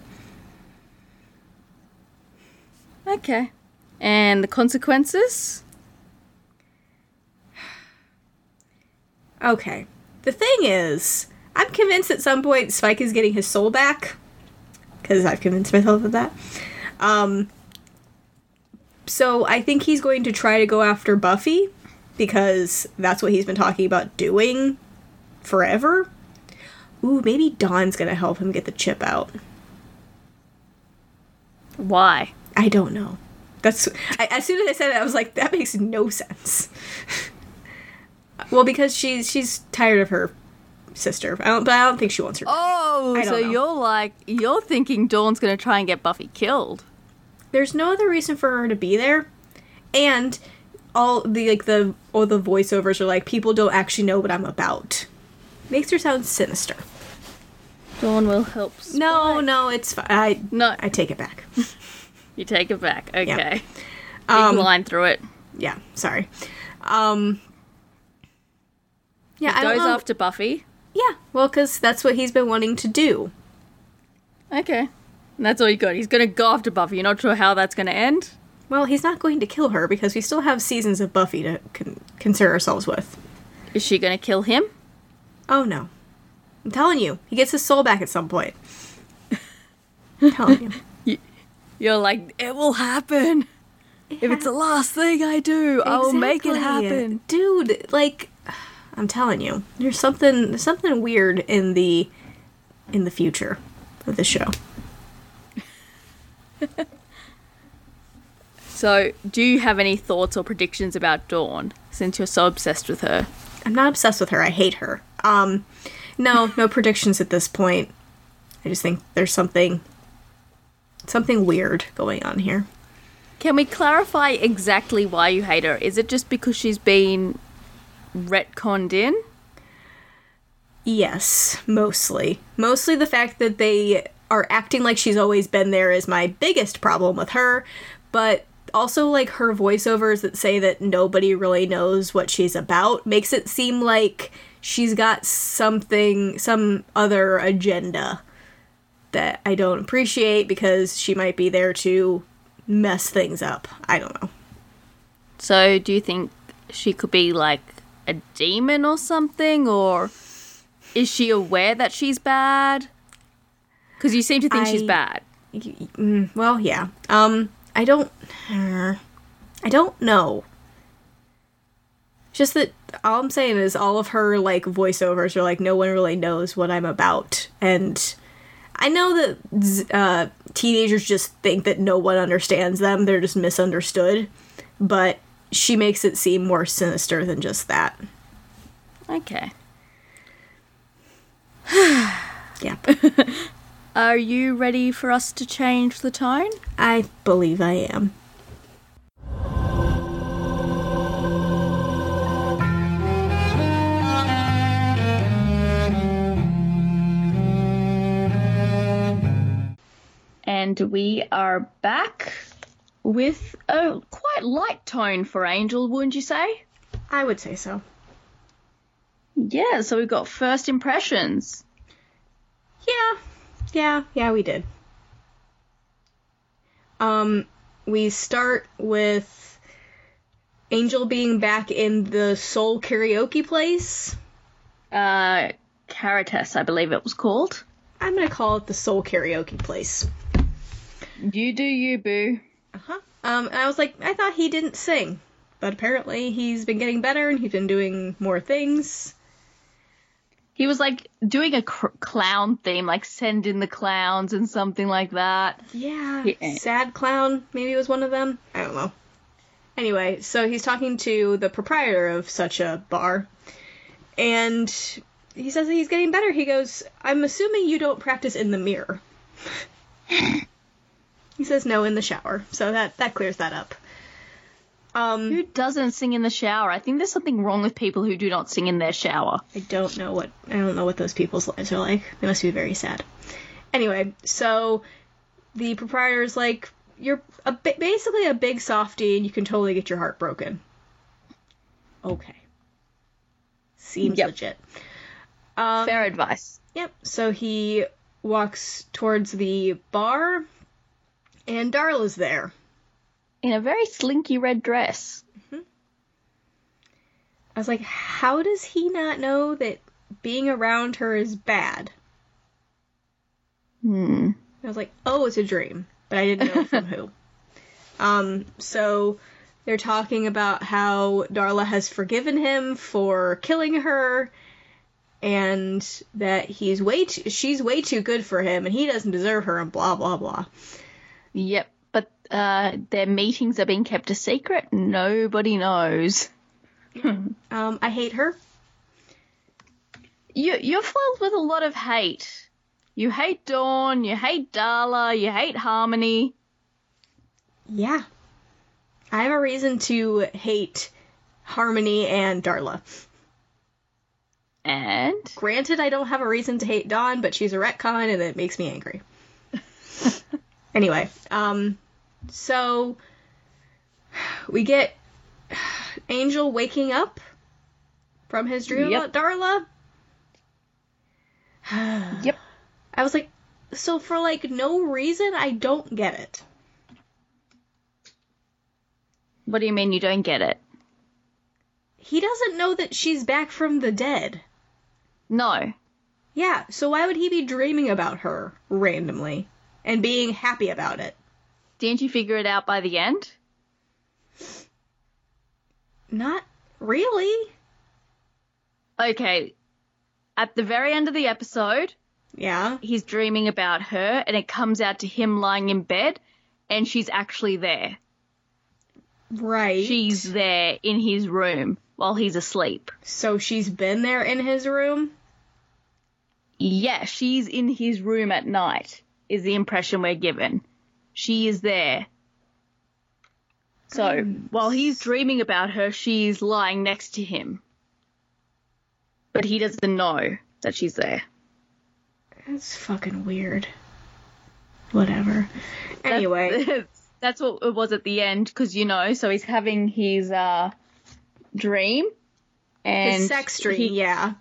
A: Okay. And the consequences?
B: Okay. The thing is, I'm convinced at some point Spike is getting his soul back. Because I've convinced myself of that. Um, so I think he's going to try to go after Buffy. Because that's what he's been talking about doing forever. Ooh, maybe Dawn's gonna help him get the chip out.
A: Why?
B: I don't know. That's I, as soon as I said it, I was like, that makes no sense. well, because she's she's tired of her sister, I don't, but I don't think she wants her.
A: Oh, so
B: know.
A: you're like, you're thinking Dawn's going to try and get Buffy killed.
B: There's no other reason for her to be there, and all the like the all the voiceovers are like people don't actually know what I'm about. Makes her sound sinister.
A: Dawn will help.
B: No, no, it's fine. I
A: No.
B: I take it back.
A: You take it back. Okay. Big
B: Um,
A: line through it.
B: yeah, sorry. Um, yeah, I don't
A: Goes
B: know.
A: after Buffy.
B: Yeah, well, because that's what he's been wanting to do.
A: Okay. And that's all you got. He's going to go after Buffy. You're not sure how that's going to end?
B: Well, he's not going to kill her because we still have seasons of Buffy to con- concern ourselves with.
A: Is she going to kill him?
B: Oh no. I'm telling you, he gets his soul back at some point. I'm telling you.
A: You're like, it will happen. If it's the last thing I do, I will make it happen.
B: dude. Like, I'm telling you, there's something, there's something weird in the, in the future of the show.
A: So, do you have any thoughts or predictions about Dawn since you're so obsessed with her?
B: I'm not obsessed with her. I hate her. Um, no, no predictions at this point. I just think there's something, something weird going on here.
A: Can we clarify exactly why you hate her? Is it just because she's been retconned in?
B: Yes, mostly. Mostly the fact that they are acting like she's always been there is my biggest problem with her, but also like her voiceovers that say that nobody really knows what she's about makes it seem like she's got something some other agenda that I don't appreciate because she might be there to mess things up. I don't know.
A: So, do you think she could be like a demon or something? Or is she aware that she's bad? Because you seem to think she's bad.
B: Y- mm, well, yeah. Um, I don't. uh, I don't know. Just that all I'm saying is all of her like voiceovers are like no one really knows what I'm about, and I know that uh, teenagers just think that no one understands them; they're just misunderstood. But she makes it seem more sinister than just that.
A: Okay.
B: Yep,
A: Are you ready for us to change the tone?
B: I believe I am.
A: And we are back with a quite light tone for Angel, wouldn't you say?
B: I would say so.
A: Yeah, so we've got first impressions.
B: Yeah, yeah, yeah, we did. Um, we start with Angel being back in the Soul Karaoke place.
A: Uh, Caritas, I believe it was called.
B: I'm gonna call it the Soul Karaoke place.
A: You do you, boo.
B: Uh huh. Um, and I was like, I thought he didn't sing, but apparently he's been getting better and he's been doing more things.
A: He was like doing a cr- clown theme, like send in the clowns and something like that.
B: Yeah,
A: Yeah.
B: Sad Clown maybe was one of them. I don't know. Anyway, so he's talking to the proprietor of such a bar, and he says that he's getting better. He goes, "I'm assuming you don't practice in the mirror." he says, "No, in the shower." So that that clears that up. Um,
A: Who doesn't sing in the shower? I think there's something wrong with people who do not sing in their shower.
B: I don't know what I don't know what those people's lives are like. They must be very sad. Anyway, so the proprietor's like, "You're a basically a big softie, and you can totally get your heart broken." Okay, seems
A: Yep.
B: legit. Um,
A: Fair advice.
B: Yep. So he walks towards the bar, and Darla's there.
A: In a very slinky red dress.
B: I was like, how does he not know that being around her is bad?
A: Hmm.
B: I was like, oh, it's a dream, but I didn't know from who. Um, so they're talking about how Darla has forgiven him for killing her, and that he's way too, she's way too good for him, and he doesn't deserve her, and blah blah blah.
A: Yep, but uh, their meetings are being kept a secret. Nobody knows.
B: Um, I hate her.
A: You, you're filled with a lot of hate. You hate Dawn, you hate Darla, you hate Harmony.
B: Yeah, I have a reason to hate Harmony and Darla.
A: And
B: Granted, I don't have a reason to hate Dawn, but she's a retcon and it makes me angry. anyway, um, so we get Angel waking up from his dream
A: Yep.
B: about Darla.
A: yep,
B: I was like, so for like no reason, I don't get it.
A: what do you mean you don't get it?
B: He doesn't know that she's back from the dead.
A: No.
B: Yeah, so why would he be dreaming about her randomly and being happy about it?
A: Didn't you figure it out by the end?
B: Not really.
A: Okay. At the very end of the episode,
B: Yeah.
A: he's dreaming about her, and it comes out to him lying in bed, and she's actually there.
B: Right.
A: She's there in his room while he's asleep.
B: so she's been there in his room?
A: Yeah, she's in his room at night, is the impression we're given. She is there. So, while he's dreaming about her, she's lying next to him. But he doesn't know that she's there.
B: That's fucking weird. Whatever. Anyway.
A: That's, that's what it was at the end, because, you know, so he's having his, uh, dream. And
B: his sex dream,
A: he-
B: yeah.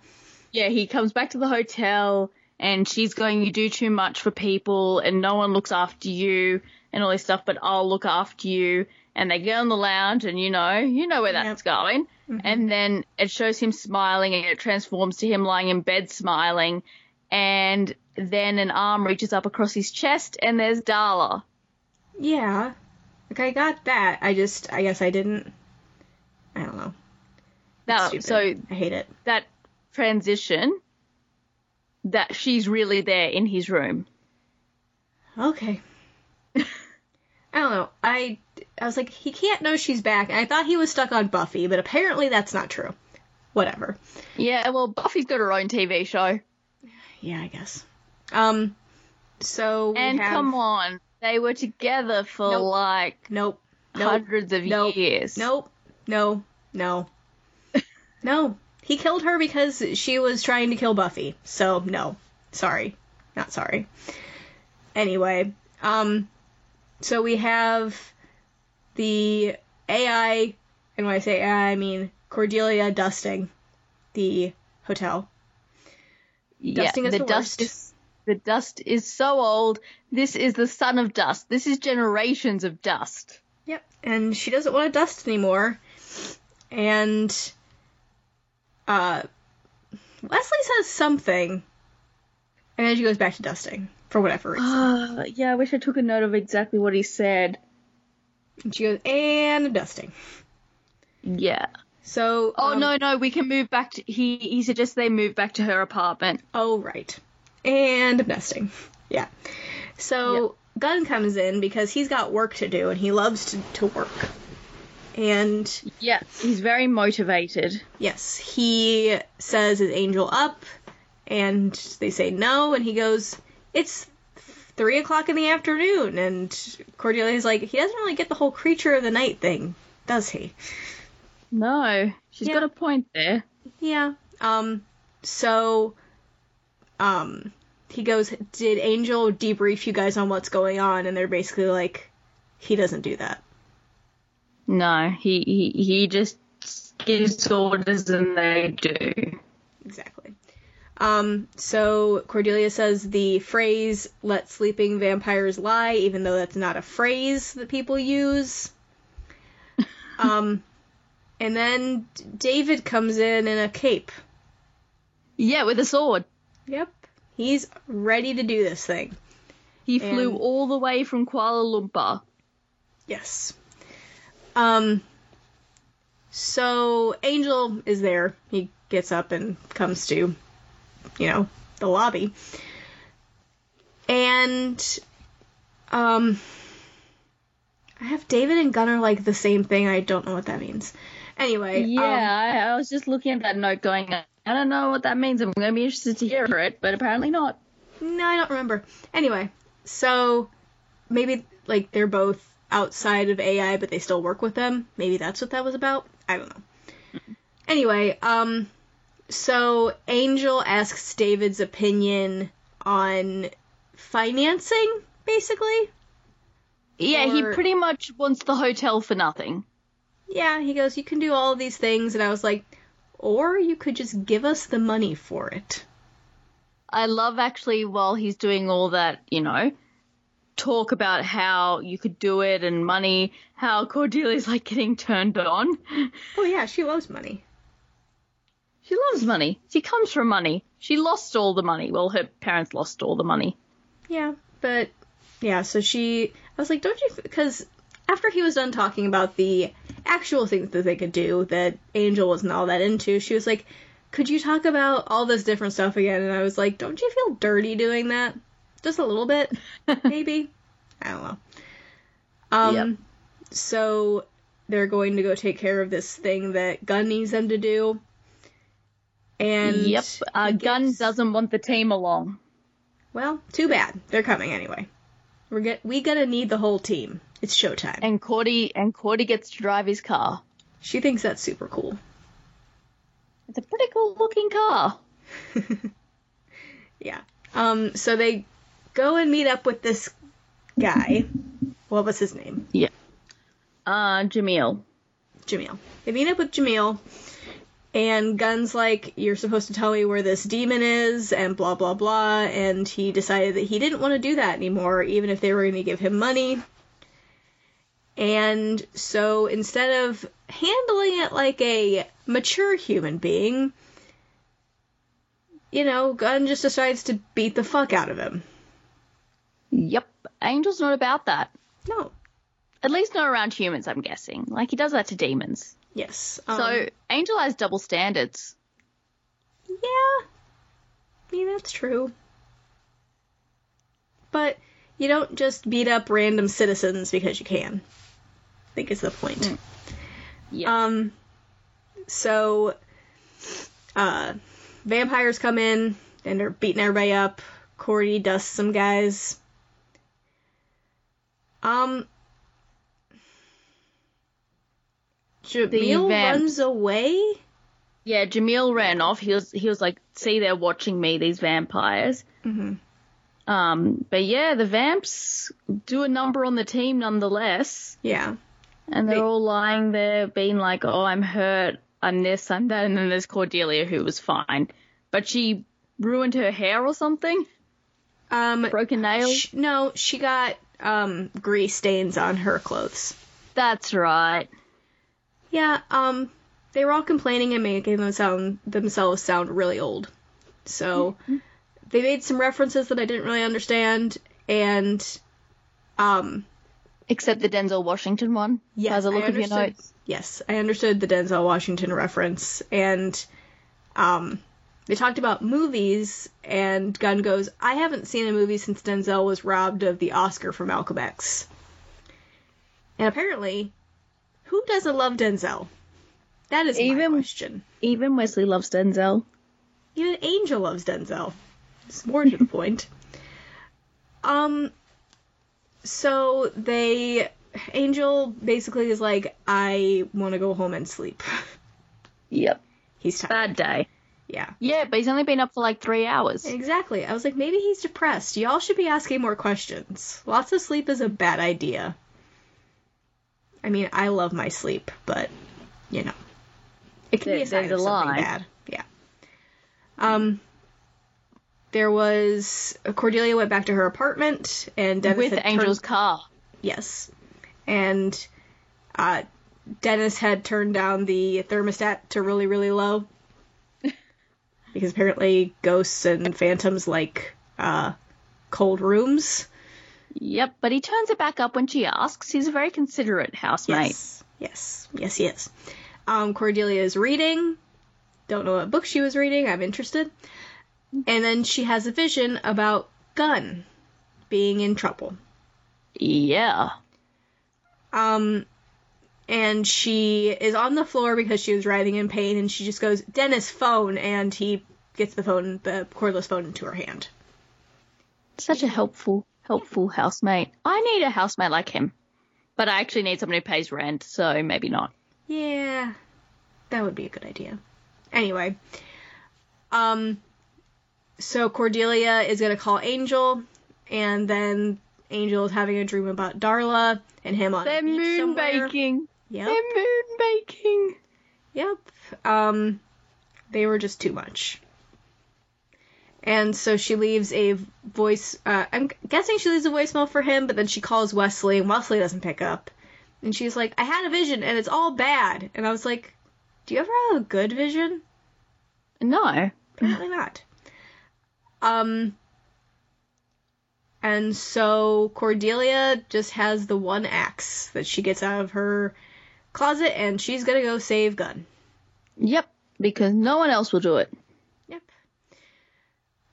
A: yeah, he comes back to the hotel and she's going, You do too much for people and no one looks after you and all this stuff, but I'll look after you. And they get on the lounge and you know, you know where that's going. Mm-hmm. And then it shows him smiling and it transforms to him lying in bed smiling. And then an arm reaches up across his chest and there's Darla.
B: Yeah. Like I got that. I just I guess I didn't I don't know.
A: Now,
B: Stupid.
A: so
B: I hate it.
A: that transition, that she's really there in his room.
B: Okay. I don't know. I I was like, he can't know she's back, and I thought he was stuck on Buffy, but apparently that's not true. Whatever.
A: Yeah, well, Buffy's got her own TV show.
B: Yeah, I guess. Um. So we
A: And
B: have-
A: come on, they were together for
B: Nope.
A: like
B: Nope. Nope.
A: hundreds of
B: Nope.
A: years.
B: Nope. No. No. no. He killed her because she was trying to kill Buffy. So no. Sorry. Not sorry. Anyway, um so we have the AI and when I say AI I mean Cordelia dusting the hotel.
A: Yeah,
B: Dusting is
A: the
B: the
A: dust is the dust is so old. This is the son of dust. This is generations of dust.
B: Yep. And she doesn't want to dust anymore. And uh Wesley says something. And then she goes back to dusting for whatever reason.
A: Uh, yeah, I wish I took a note of exactly what he said.
B: and she goes, and dusting.
A: Yeah.
B: So
A: Oh
B: um,
A: no, no, we can move back to he he suggests they move back to her apartment.
B: Oh right. And dusting. Yeah. So Gunn comes in because he's got work to do and he loves to, to work. And
A: Yeah, he's very motivated.
B: Yes, he says is Angel up, and they say no, and he goes, it's three o'clock in the afternoon, and Cordelia's like, he doesn't really get the whole creature of the night thing, does he?
A: No, she's
B: Yeah.
A: got a point there.
B: Yeah. Um. So, um, he goes, did Angel debrief you guys on what's going on? And they're basically like, he doesn't do that.
A: No, he he, he just gives orders and they do.
B: Exactly. Um, so Cordelia says the phrase "let sleeping vampires lie," even though that's not a phrase that people use. Um, and then David comes in in a cape.
A: Yeah, with a sword.
B: Yep, he's ready to do this thing.
A: He flew
B: And-
A: all the way from Kuala Lumpur.
B: Yes. Um. So Angel is there. He gets up and comes to, you know, the lobby. And, um, I have David and Gunnar like the same thing. I don't know what that means. Anyway,
A: Yeah,
B: um,
A: I, I was just looking at that note going, I don't know what that means. I'm going to be interested to hear it, but apparently not.
B: No, I don't remember. Anyway, so maybe like they're both outside of AI, but they still work with them. Maybe that's what that was about. I don't know. Anyway, um, so Angel asks David's opinion on financing, basically.
A: Yeah, he pretty much wants the hotel for nothing.
B: Yeah, he goes, You can do all of these things. And I was like, Or you could just give us the money for it.
A: I love actually while he's doing all that, you know, talk about how you could do it and money, how Cordelia's like getting turned on.
B: Oh, yeah, she loves money.
A: She loves money. She comes from money. She lost all the money. Well, her parents lost all the money.
B: Yeah, but yeah, so she. I was like, don't you. Because after he was done talking about the actual things that they could do that Angel wasn't all that into, she was like, could you talk about all this different stuff again? And I was like, don't you feel dirty doing that? Just a little bit, maybe? I don't know. Um,
A: Yep.
B: so they're going to go take care of this thing that Gunn needs them to do. And
A: yep. Uh,
B: he
A: Gunn doesn't want the team along.
B: Well, too bad. They're coming anyway. We're get we gonna need the whole team. It's showtime.
A: And Cordy and Cordy gets to drive his car.
B: She thinks that's super cool.
A: It's a pretty cool looking car.
B: Yeah. Um. So they go and meet up with this guy. What was his name?
A: Yeah. Uh, Jamil.
B: Jamil. They meet up with Jamil, and Gunn's like, "You're supposed to tell me where this demon is," and blah blah blah. And he decided that he didn't want to do that anymore, even if they were going to give him money. And so instead of handling it like a mature human being, you know, Gunn just decides to beat the fuck out of him.
A: Yep. Angel's not about that.
B: No.
A: At least not around humans, I'm guessing. Like, he does that to demons.
B: Yes. Um,
A: So, Angel has double standards.
B: Yeah. I mean, that's true. But you don't just beat up random citizens because you can. I think is the point.
A: Yeah.
B: Um, so, uh, vampires come in and they're beating everybody up. Cordy dusts some guys. Um, Jamil runs away.
A: yeah, Jamil ran off. He was, he was like, see, they're watching me, these vampires.
B: Mm-hmm.
A: Um, but yeah, the vamps do a number on the team nonetheless.
B: Yeah.
A: And they're
B: They-
A: all lying there being like, oh, I'm hurt, I'm this, I'm that. And then there's Cordelia who was fine. But she ruined her hair or something?
B: Um,
A: Broken nails?
B: no, she got um grease stains on her clothes.
A: That's right.
B: Yeah. Um, they were all complaining and making them sound themselves sound really old. So they made some references that I didn't really understand, and um,
A: Except the Denzel Washington one.
B: Yes,
A: By the
B: I
A: look of your
B: understood.
A: notes.
B: Yes, I understood the Denzel Washington reference, and um, they talked about movies, and Gunn goes, "I haven't seen a movie since Denzel was robbed of the Oscar for Malcolm X." And apparently, who doesn't love Denzel? That is my
A: Even-
B: question.
A: Even Wesley loves Denzel.
B: Even Angel loves Denzel. It's more to the point. Um, so they, Angel basically is like, I want to go home and sleep.
A: Yep.
B: He's tired.
A: Bad day.
B: Yeah.
A: Yeah, but he's only been up for like three hours.
B: Exactly. I was like, maybe he's depressed. Y'all should be asking more questions. Lots of sleep is a bad idea. I mean, I love my sleep, but you know, it can be a sign of something
A: lie.
B: bad. Yeah. Um. There was Cordelia went back to her apartment, and Dennis
A: With
B: had turned-
A: Angel's car.
B: Yes. And uh, Dennis had turned down the thermostat to really, really low. Because apparently ghosts and phantoms like uh, cold rooms.
A: Yep, but he turns it back up when she asks. He's a very considerate housemate.
B: Yes. Yes. Yes, he is. Um, Cordelia is reading. Don't know what book she was reading. I'm interested. And then she has a vision about Gunn being in trouble.
A: Yeah.
B: Um, and she is on the floor because she was writhing in pain, and she just goes, Dennis, phone, and he gets the phone, the cordless phone into her hand.
A: Such a helpful, helpful housemate. I need a housemate like him. But I actually need someone who pays rent, so maybe not.
B: Yeah, that would be a good idea. Anyway, um, so Cordelia is gonna call Angel, and then Angel is having a dream about Darla and him on
A: They're moon
B: somewhere.
A: baking.
B: Yep.
A: They're moon.
B: Yep. Um, they were just too much. And so she leaves a voice. Uh, I'm guessing she leaves a voicemail for him, but then she calls Wesley, and Wesley doesn't pick up. And she's like, "I had a vision, and it's all bad." And I was like, "Do you ever have a good vision?"
A: No.
B: Apparently not. Um, and so Cordelia just has the one axe that she gets out of her closet, and she's gonna go save Gunn.
A: Yep. Because no one else will do it.
B: Yep.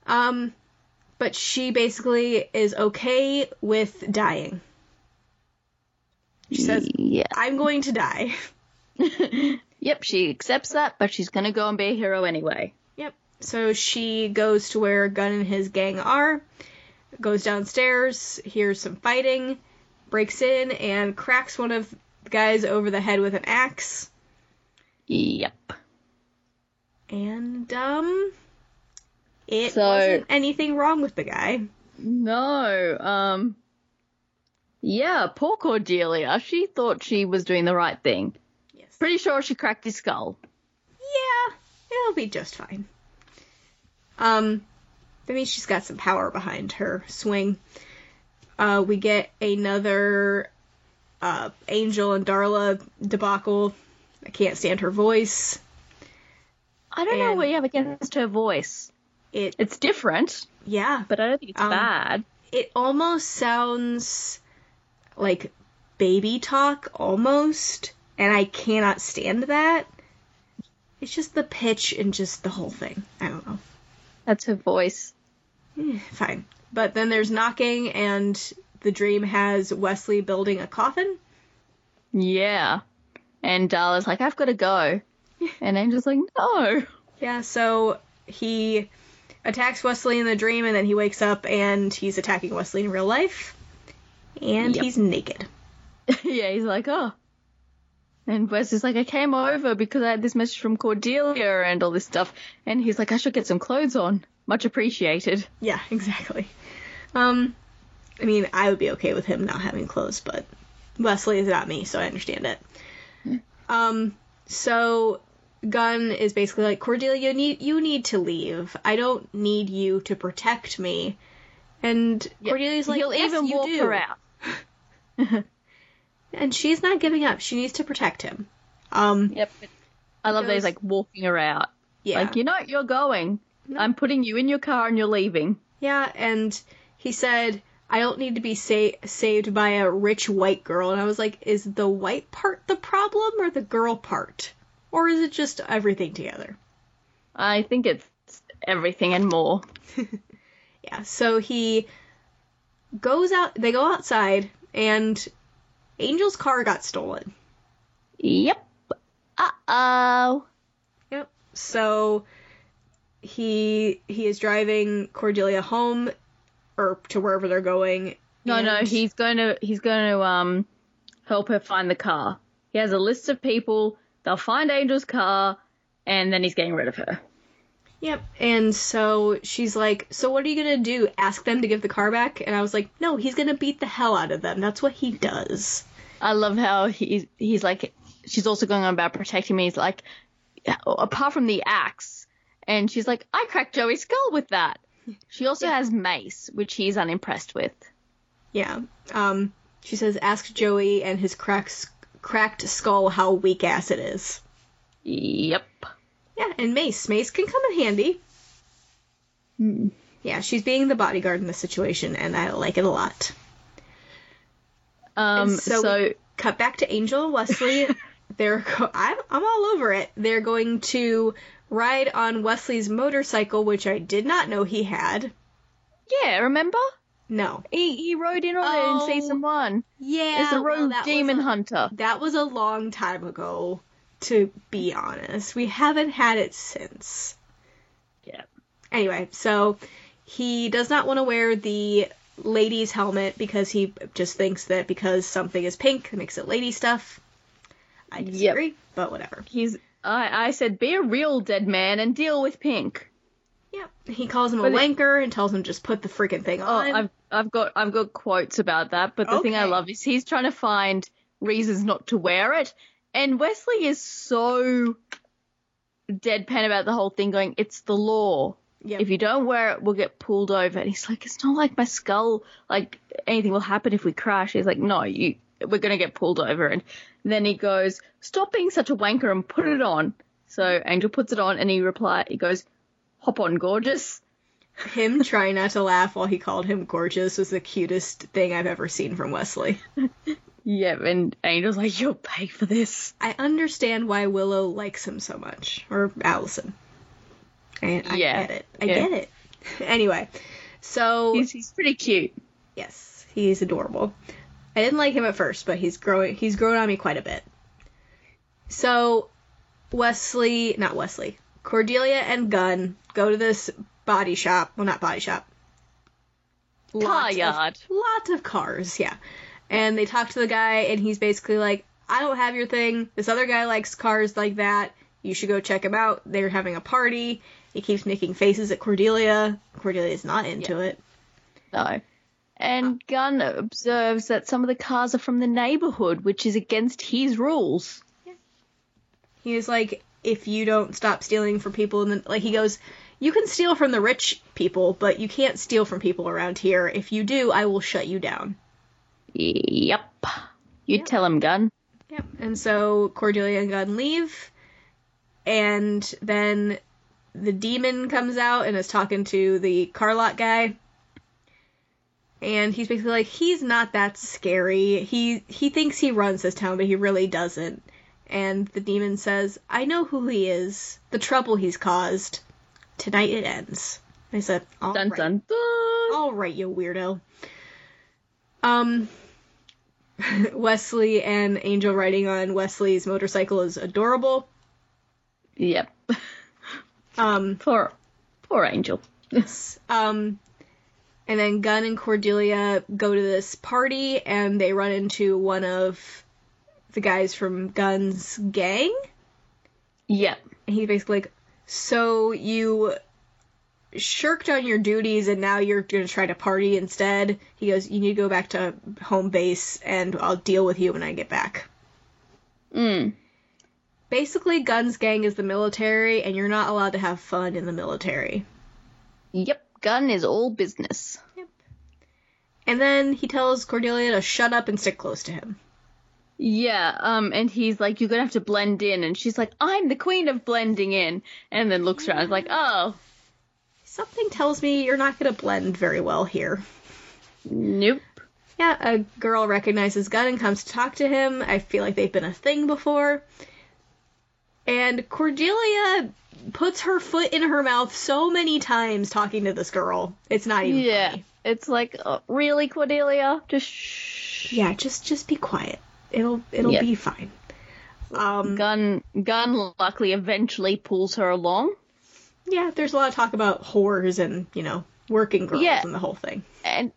B: Um, but she basically is okay with dying. She says,
A: Yeah.
B: I'm going to die.
A: Yep, she accepts that, but she's gonna go and be a hero anyway.
B: Yep. So she goes to where Gunn and his gang are, goes downstairs, hears some fighting, breaks in, and cracks one of the guys over the head with an axe.
A: Yep.
B: And, um, it
A: So-
B: wasn't anything wrong with the guy.
A: No, um. Yeah, poor Cordelia. She thought she was doing the right thing.
B: Yes.
A: Pretty sure she cracked his skull.
B: Yeah, it'll be just fine. Um, that means she's got some power behind her swing. Uh, we get another uh, Angel and Darla debacle. I can't stand her voice.
A: I don't know what you have against her voice.
B: It,
A: It's different,
B: yeah,
A: but I don't think it's
B: Um,
A: bad.
B: it almost sounds like baby talk, almost, and I cannot stand that. It's just the pitch and just the whole thing. I don't know.
A: That's her voice.
B: Fine. But then there's knocking, and the dream has Wesley building a coffin.
A: Yeah. And Darla's like, I've got to go. And Angel's like, no.
B: Yeah, so he attacks Wesley in the dream, and then he wakes up and he's attacking Wesley in real life. And
A: Yep.
B: he's naked.
A: yeah, he's like, oh. And Wes is like, I came over because I had this message from Cordelia and all this stuff. And he's like, I should get some clothes on. Much appreciated.
B: Yeah, exactly. Um, I mean, I would be okay with him not having clothes, but Wesley is not me, so I understand it. Um, so Gunn is basically like Cordelia, you need you need to leave. I don't need you to protect me. And Cordelia's like,
A: He'll
B: yes,
A: even
B: you
A: walk
B: do.
A: her out.
B: And she's not giving up. She needs to protect him. Um,
A: Yep. I love that he's like walking her out.
B: yeah,
A: Like, you know, you're going. I'm putting you in your car and you're leaving.
B: yeah. And he said, I don't need to be sa- saved by a rich white girl. And I was like, is the white part the problem or the girl part? Or is it just everything together?
A: I think it's everything and more.
B: Yeah, so he goes out, they go outside, and Angel's car got stolen.
A: Yep. Uh oh.
B: Yep. So he he is driving Cordelia home or to wherever they're going.
A: No, no, he's going to he's going to um help her find the car. He has a list of people. They'll find Angel's car, and then he's getting rid of her.
B: Yep. And so she's like, "So what are you gonna do? Ask them to give the car back?" And I was like, "No, he's gonna beat the hell out of them. That's what he does."
A: I love how he's he's like she's also going on about protecting me. He's like apart from the axe, and she's like I cracked Joey's skull with that. She also has mace, which he's unimpressed with.
B: Yeah. Um. She says, "Ask Joey and his cracked cracked skull how weak ass it is."
A: Yep.
B: Yeah, and Mace. Mace can come in handy. Yeah, she's being the bodyguard in this situation, and I like it a lot.
A: Um.
B: And so
A: so
B: cut back to Angel and Wesley. They're go- I'm I'm all over it. They're going to ride on Wesley's motorcycle, which I did not know he had.
A: yeah, remember
B: No.
A: he he rode in on it
B: Oh,
A: in season one
B: Yeah.
A: as
B: well,
A: rogue
B: was
A: demon
B: a-
A: hunter.
B: That was a long time ago, to be honest. We haven't had it since.
A: Yeah.
B: Anyway, so he does not want to wear the lady's helmet because he just thinks that because something is pink, it makes it lady stuff. I
A: Yep.
B: disagree, but whatever.
A: He's I I said be a real dead man and deal with pink.
B: Yep. He calls him a
A: But it-
B: wanker and tells him just put the freaking thing
A: Oh,
B: on.
A: I've I've got I've got quotes about that, but the thing I love is he's trying to find reasons not to wear it, and Wesley is so deadpan about the whole thing, going, "It's the law.
B: Yep.
A: If you don't wear it, we'll get pulled over." And he's like, "It's not like my skull. Like anything will happen if we crash." He's like, "No, you." We're gonna get pulled over, and then he goes, "Stop being such a wanker and put it on." So Angel puts it on and he reply he goes, Hop on, gorgeous.
B: Him trying not to laugh while he called him gorgeous was the cutest thing I've ever seen from Wesley.
A: Yeah, and Angel's like, You'll pay for this.
B: I understand why Willow likes him so much. Or Alyson. I, I
A: Yeah,
B: get it. I
A: yeah.
B: get it. Anyway, so
A: He's he's pretty cute.
B: yes, he's adorable. I didn't like him at first, but he's growing he's grown on me quite a bit. So Wesley not Wesley. Cordelia and Gunn go to this body shop. Well not body shop.
A: Car
B: Lots of-
A: yard.
B: lots of cars, yeah. And they talk to the guy, and he's basically like, I don't have your thing. This other guy likes cars like that. You should go check him out. They're having a party. He keeps making faces at Cordelia. Cordelia's not into it.
A: No. And Gunn observes that some of the cars are from the neighborhood, which is against his rules.
B: He's like, if you don't stop stealing from people, and then like he goes, you can steal from the rich people, but you can't steal from people around here. If you do, I will shut you down.
A: Yep. You
B: Yep.
A: tell him, Gunn.
B: Yep. And so Cordelia and Gunn leave, and then the demon comes out and is talking to the car lot guy. And he's basically like, he's not that scary. He he thinks he runs this town, but he really doesn't. And the demon says, I know who he is, the trouble he's caused. Tonight it ends. I said, all
A: Dun
B: right.
A: dun dun.
B: All right, you weirdo. Um, Wesley and Angel riding on Wesley's motorcycle is adorable.
A: Yep.
B: Um,
A: Poor, poor Angel. yes.
B: um, and then Gunn and Cordelia go to this party and they run into one of the guys from Gunn's gang.
A: Yep.
B: And he's basically like, So you shirked on your duties and now you're going to try to party instead? He goes, You need to go back to home base and I'll deal with you when I get back.
A: Mm.
B: Basically, Gunn's gang is the military and you're not allowed to have fun in the military.
A: Yep. Gunn is all business. Yep.
B: And then he tells Cordelia to shut up and stick close to him.
A: Yeah, um, and he's like, you're gonna have to blend in, and she's like, I'm the queen of blending in, and then looks around, is like, oh,
B: Something tells me you're not to blend very well here.
A: nope.
B: Yeah, a girl recognizes Gunn and comes to talk to him. I feel like they've been a thing before. And Cordelia puts her foot in her mouth so many times talking to this girl. It's not even
A: Yeah,
B: funny.
A: it's like, uh, really, Cordelia? Just shh.
B: Yeah, just just be quiet. It'll it'll
A: Yeah.
B: be fine. Um
A: Gunn, Gunn luckily eventually pulls her along,
B: yeah, there's a lot of talk about whores and, you know, working girls
A: Yeah.
B: and the whole thing.
A: and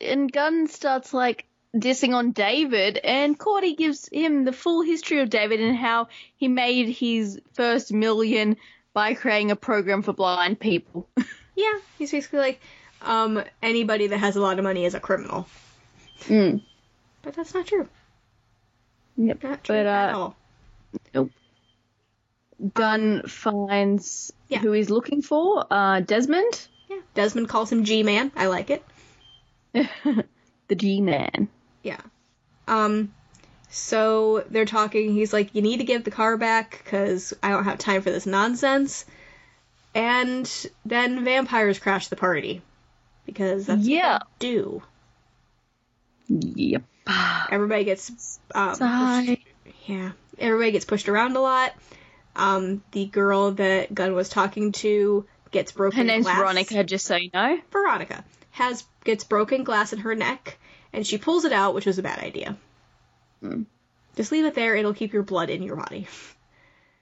A: and Gunn starts like dissing on David, and Cordy gives him the full history of David and how he made his first million by creating a program for blind people.
B: Yeah, he's basically like um anybody that has a lot of money is a criminal.
A: mm.
B: But that's not true.
A: Yep.
B: Not true
A: But
B: at
A: uh,
B: all.
A: Gunn finds
B: Yeah.
A: who he's looking for, uh, Desmond,
B: Yeah. Desmond calls him G Man. I like it.
A: the G-Man.
B: Yeah. Um, so they're talking. He's like, "You need to give the car back because I don't have time for this nonsense." And then vampires crash the party because that's
A: Yeah.
B: what they do.
A: Yep.
B: Everybody gets um, pushed- yeah. Everybody gets pushed around a lot. Um, the girl that Gunn was talking to gets broken.
A: Her name's
B: glass.
A: Veronica, just so you know.
B: Veronica has gets broken glass in her neck, and she pulls it out, which was a bad idea.
A: Hmm.
B: Just leave it there; it'll keep your blood in your body.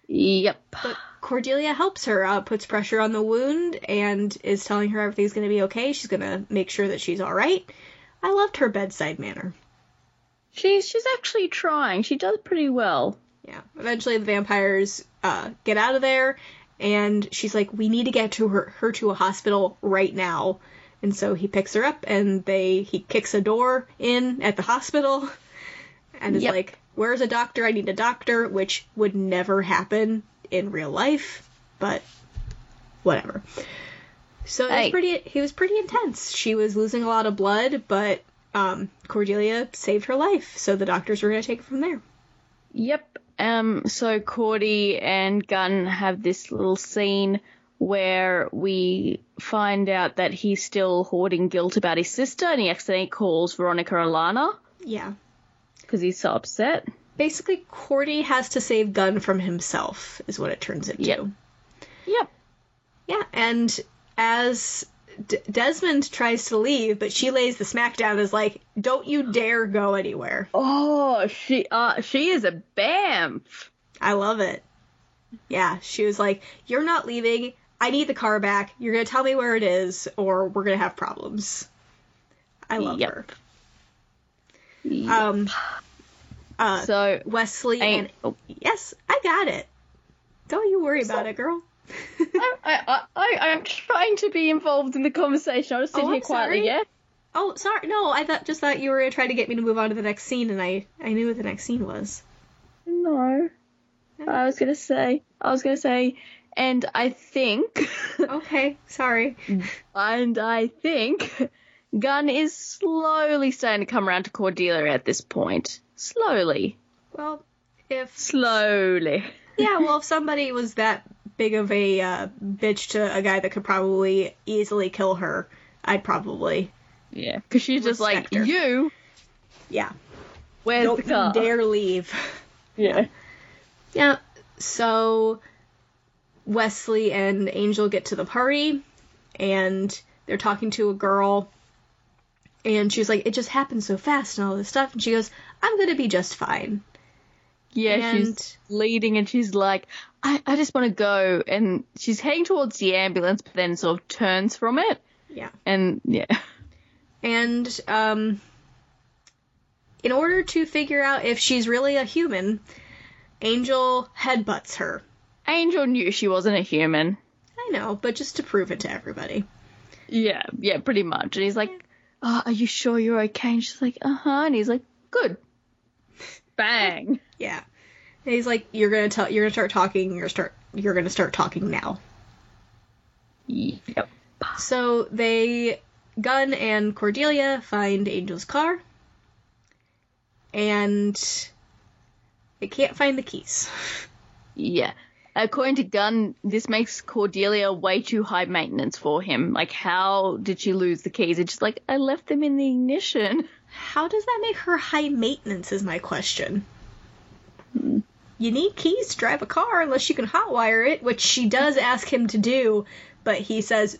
A: Yep.
B: But Cordelia helps her, uh, puts pressure on the wound, and is telling her everything's going to be okay. She's going to make sure that she's all right. I loved her bedside manner.
A: She's she's actually trying. She does pretty well.
B: Yeah. Eventually, the vampires uh, get out of there, and she's like, "We need to get to her her to a hospital right now." And so he picks her up, and they he kicks a door in at the hospital, and is
A: Yep.
B: like, "Where's a doctor? I need a doctor," which would never happen in real life, but whatever. So it was pretty. He was pretty intense. She was losing a lot of blood, but um, Cordelia saved her life, so the doctors were going to take it from there.
A: Yep. Um, so Cordy and Gunn have this little scene where we find out that he's still hoarding guilt about his sister and he accidentally calls Veronica Alonna
B: Yeah.
A: Because he's so upset.
B: Basically, Cordy has to save Gunn from himself, is what it turns into.
A: Yep. Yep.
B: Yeah, and as D- Desmond tries to leave, but she lays the smackdown is like, "Don't you dare go anywhere."
A: Oh, she uh she is a bamf.
B: I love it. Yeah, she was like, "You're not leaving. I need the car back. You're gonna tell me where it is, or we're gonna have problems." I love
A: Yep.
B: her. Um, uh,
A: so
B: Wesley and yes, I got it. Don't you worry about it, girl.
A: I, I, I, I'm trying to be involved in the conversation. I'll just sit
B: Oh,
A: here quietly,
B: sorry.
A: yeah?
B: Oh, sorry. No, I thought just thought you were trying to to get me to move on to the next scene, and I I knew what the next scene was.
A: No. I was gonna say, I was gonna say, and I think,
B: Okay, sorry.
A: and I think, Gunn is slowly starting to come around to Cordelia at this point. Slowly.
B: Well, if
A: Slowly.
B: yeah, well, if somebody was that big of a uh, bitch to a guy that could probably easily kill her, I'd probably
A: Yeah. Because she's just like,
B: her.
A: you,
B: yeah.
A: where's
B: Don't
A: the car?
B: dare leave.
A: Yeah.
B: Yeah. So Wesley and Angel get to the party and they're talking to a girl and she's like, It just happened so fast and all this stuff and she goes, I'm gonna be just fine.
A: Yeah,
B: And-
A: she's leading and she's like, I, I just want to go. And she's heading towards the ambulance, but then sort of turns from it.
B: Yeah.
A: And yeah.
B: And um in order to figure out if she's really a human, Angel headbutts her.
A: Angel knew she wasn't a human.
B: I know, but just to prove it to everybody.
A: Yeah, yeah, pretty much. And he's like, oh, Are you sure you're okay? And she's like, Uh huh. And he's like, Good. Bang.
B: Yeah. And he's like, You're gonna tell you're gonna start talking, you're start you're gonna start talking now.
A: Yep.
B: So they, Gunn and Cordelia find Angel's car, and they can't find the keys.
A: Yeah. According to Gunn, this makes Cordelia way too high maintenance for him. Like, how did she lose the keys? It's just like, I left them in the ignition.
B: How does that make her high maintenance? Is my question. You need keys to drive a car unless you can hotwire it, which she does ask him to do, but he says,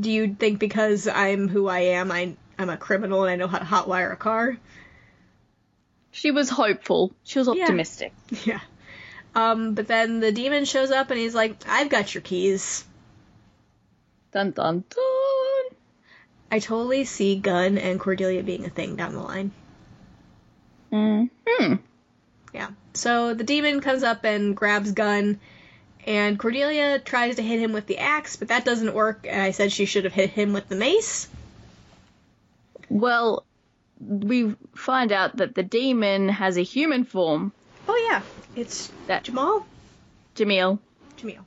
B: "Do you think because I'm who I am, I I'm a criminal and I know how to hotwire a car?"
A: She was hopeful. She was
B: Yeah.
A: optimistic.
B: Yeah. Um, but then the demon shows up and he's like, "I've got your keys."
A: Dun dun dun.
B: I totally see Gunn and Cordelia being a thing down the line.
A: Hmm.
B: Yeah. So the demon comes up and grabs Gunn, and Cordelia tries to hit him with the axe, but that doesn't work. And I said she should have hit him with the mace.
A: Well, we find out that the demon has a human form.
B: Oh yeah, it's
A: That
B: Jamal.
A: Jamil.
B: Jamil.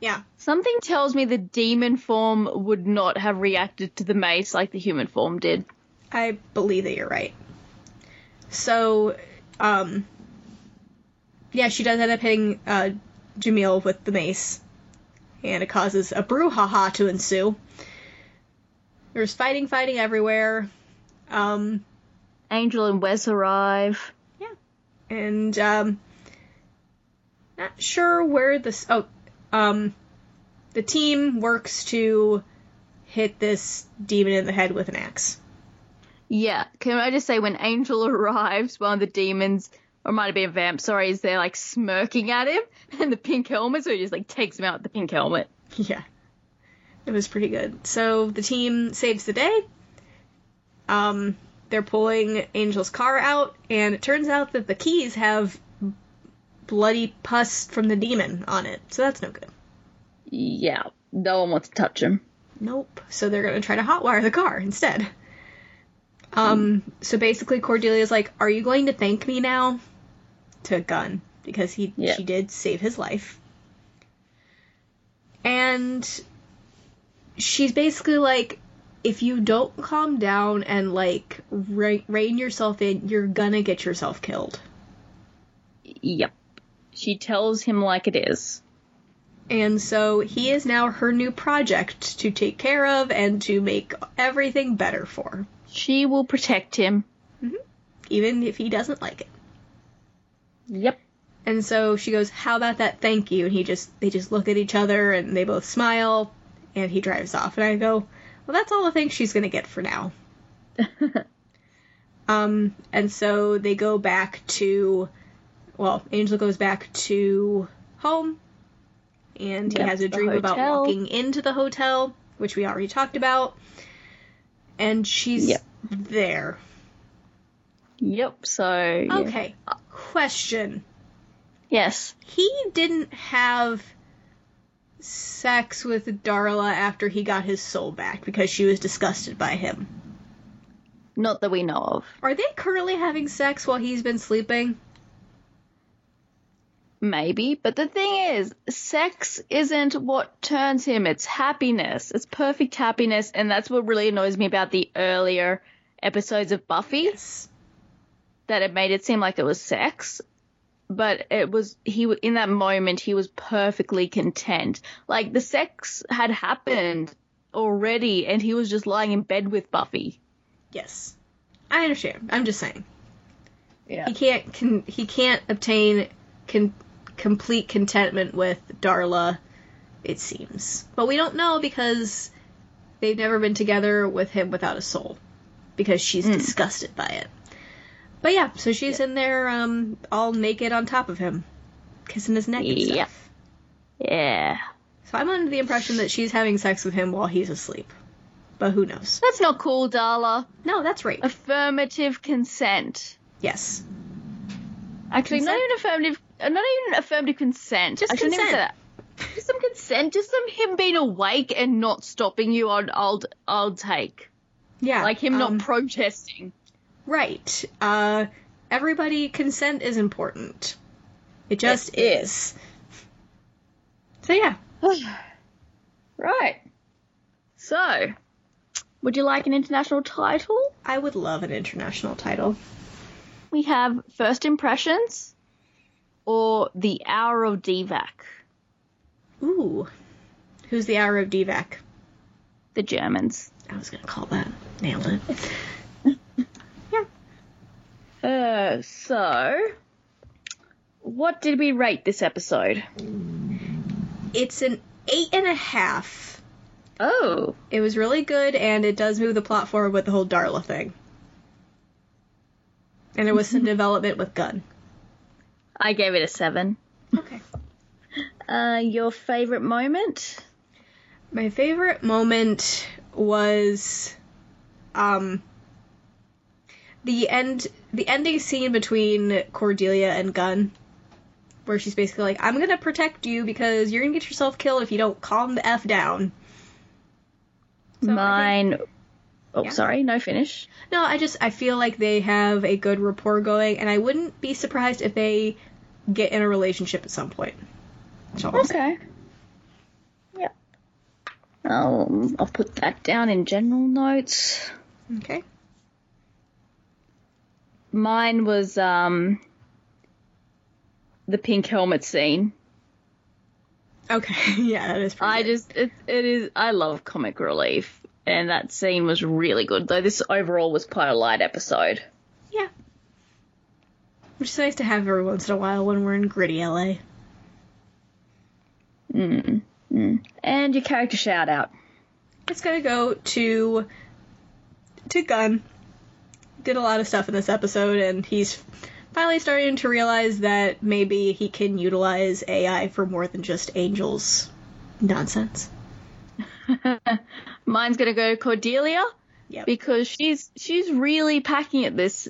B: Yeah.
A: Something tells me the demon form would not have reacted to the mace like the human form did.
B: I believe that you're right. So, um, yeah, she does end up hitting uh, Jamil with the mace, and it causes a brouhaha to ensue. There's fighting, fighting everywhere. Um,
A: Angel and Wes arrive.
B: And um, not sure where this. Oh, um, the team works to hit this demon in the head with an axe.
A: Yeah, can I just say when Angel arrives, one of the demons, or might have been a vamp, sorry, is there like smirking at him and the pink helmet, so he just like takes him out with the pink helmet.
B: Yeah. It was pretty good. So the team saves the day. Um, they're pulling Angel's car out, and it turns out that the keys have bloody pus from the demon on it. So that's no good.
A: Yeah, no one wants to touch him.
B: Nope. So they're gonna try to hotwire the car instead. Um, so basically Cordelia's like, Are you going to thank me now? To Gunn. Because he
A: Yeah.
B: she did save his life. And she's basically like, if you don't calm down and like re- rein yourself in, you're gonna get yourself killed.
A: Yep. She tells him like it is.
B: And so he is now her new project to take care of and to make everything better for,
A: She will protect him. Mm-hmm.
B: even if he doesn't like it.
A: Yep.
B: And so she goes, "How about that? Thank you." And he just they just look at each other and they both smile, and he drives off. And I go, "Well, that's all the things she's gonna get for now." um, and so they go back to, well, Angel goes back to home, and he
A: Yep,
B: has a dream about walking into the hotel, which we already talked about, and she's
A: Yep.
B: there.
A: Yep. So. yeah.
B: Okay, question.
A: Yes.
B: he didn't have sex with Darla after he got his soul back because she was disgusted by him.
A: Not that we know of.
B: Are they currently having sex while he's been sleeping?
A: Maybe, but the thing is, sex isn't what turns him. It's happiness. It's perfect happiness, and that's what really annoys me about the earlier episodes of Buffy.
B: Yes.
A: That it made it seem like it was sex, but it was he in that moment he was perfectly content. Like the sex had happened already, and he was just lying in bed with Buffy.
B: Yes. I understand. I'm just saying.
A: Yeah.
B: He can't can, he can't obtain con, complete contentment with Darla, it seems. But we don't know because they've never been together with him without a soul. Because she's hmm. disgusted by it. But yeah, so she's in there um all naked on top of him. Kissing his neck and
A: Yep.
B: stuff.
A: Yeah.
B: So I'm under the impression that she's having sex with him while he's asleep. But who knows?
A: That's not cool, Darla.
B: No, that's right.
A: Affirmative consent.
B: Yes.
A: Actually, not even affirmative. uh, Not even affirmative consent.
B: Just
A: I shouldn't even say
B: consent.
A: that. Just some consent. Just some him being awake and not stopping you. I'd, I'll, I'll take.
B: Yeah.
A: Like him
B: um,
A: not protesting.
B: Right. Uh, everybody, consent is important. It just
A: It
B: is. So yeah,
A: Right. So, would you like an international title?
B: I would love an international title.
A: We have First Impressions or The Hour of Divac,
B: Ooh. Who's the hour of Divac?
A: the Germans.
B: I was gonna call that. Nailed it.
A: Uh, so, what did we rate this episode?
B: It's an eight and a half.
A: Oh,
B: It was really good, and it does move the plot forward with the whole Darla thing. And there was some development with Gunn.
A: I gave it a seven.
B: Okay.
A: Uh, your favorite moment?
B: My favorite moment was um the end the ending scene between Cordelia and Gunn where she's basically like I'm going to protect you because you're going to get yourself killed if you don't calm the f down. So
A: Mine. Oh,
B: Yeah.
A: sorry, no finish.
B: No, I just I feel like they have a good rapport going and I wouldn't be surprised if they get in a relationship at some point. That's all I'm saying.
A: Okay. Yep. I'll, I'll put that down in general notes.
B: Okay.
A: Mine was um the pink helmet scene.
B: Okay. yeah, that is pretty
A: I
B: good.
A: just it, it is I love comic relief and that scene was really good though this overall was quite a light episode.
B: Yeah. Which is nice to have every once in a while when we're in gritty LA.
A: And your character shout out.
B: It's gonna go to to Gunn. Did a lot of stuff in this episode, and he's finally starting to realize that maybe he can utilize AI for more than just Angel's nonsense.
A: Mine's gonna go Cordelia
B: Yep.
A: because she's she's really packing at this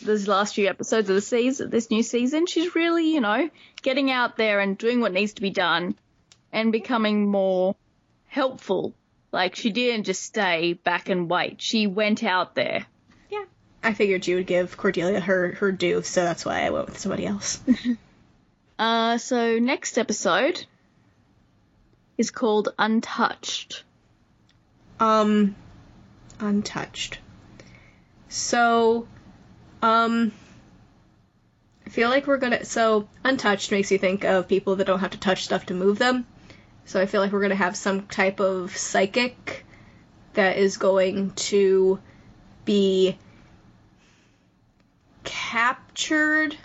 A: this last few episodes of the season, this new season. She's really, you know, getting out there and doing what needs to be done and becoming more helpful. Like she didn't just stay back and wait. She went out there.
B: I figured you would give Cordelia her her due, so that's why I went with somebody else.
A: Uh so next episode is called Untouched.
B: um untouched so um I feel like we're gonna. So, untouched makes you think of people that don't have to touch stuff to move them. So, I feel like we're gonna have some type of psychic that is going to be captured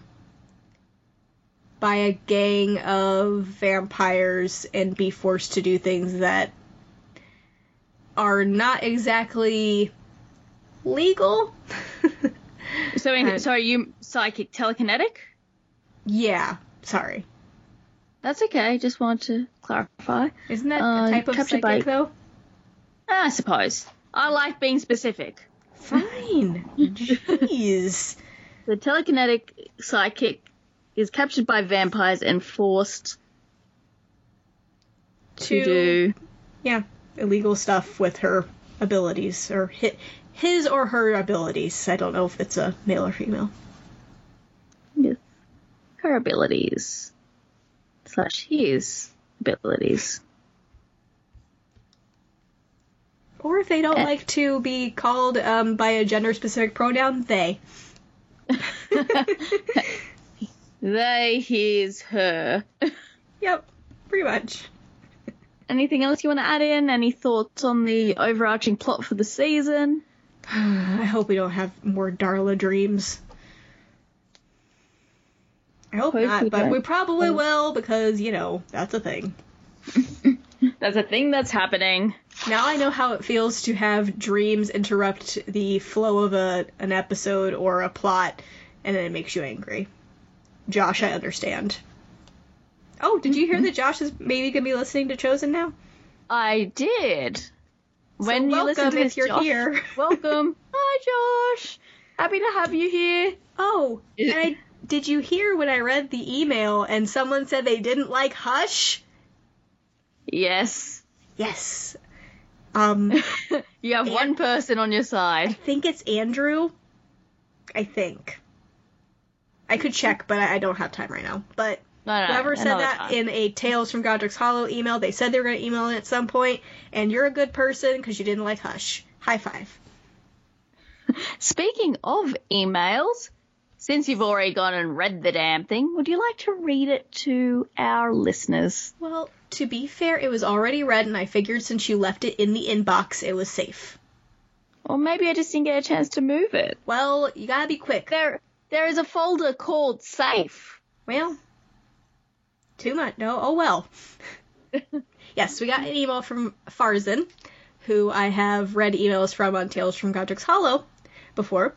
B: by a gang of vampires and be forced to do things that are not exactly legal.
A: So, in,
B: Uh,
A: so are you psychic telekinetic?
B: yeah, sorry.
A: That's okay. Just want to clarify.
B: Isn't that
A: Uh,
B: a type of psychic
A: by-
B: though?
A: I suppose. I like being specific.
B: Fine. Jeez.
A: The telekinetic psychic is captured by vampires and forced to, do.
B: yeah illegal stuff with her abilities or hi- his or her abilities. I don't know if it's a male or female.
A: with her abilities slash his abilities.
B: Or if they don't
A: Eh.
B: like to be called um, by a gender specific pronoun, they.
A: They, his, her.
B: Yep, pretty much.
A: Anything else you want to add in? Any thoughts on the overarching plot for the season?
B: I hope we don't have more Darla dreams. I hope
A: Hope
B: not,
A: we
B: but
A: don't.
B: we probably will because, you know, that's a thing.
A: That's a thing that's happening.
B: Now I know how it feels to have dreams interrupt the flow of a an episode or a plot, and then it makes you angry. Josh, I understand. Oh, did you hear mm-hmm. that Josh is maybe gonna be listening to Chosen now?
A: I did. When you
B: welcome
A: listen to
B: if
A: this,
B: you're
A: Josh,
B: here.
A: welcome. Hi, Josh. Happy to have you here.
B: Oh, and I, did you hear when I read the email and someone said they didn't like Hush?
A: Yes.
B: Yes. Um,
A: You have one person on your side.
B: I think it's Andrew. I think. I could check, but I I don't have time right now. But
A: No, no,
B: Whoever said that in a Tales from Godric's Hollow email, they said they were going to email it at some point, and you're a good person because you didn't like Hush. High five.
A: Speaking of emails, since you've already gone and read the damn thing, would you like to read it to our listeners?
B: Well, to be fair, it was already read, and I figured since you left it in the inbox, it was safe.
A: Or maybe I just didn't get a chance to move it.
B: Well, you gotta be quick.
A: There, there is a folder called Safe.
B: Well, too much. No, oh well. yes, we got an email from Farzan, who I have read emails from on Tales from Godric's Hollow before.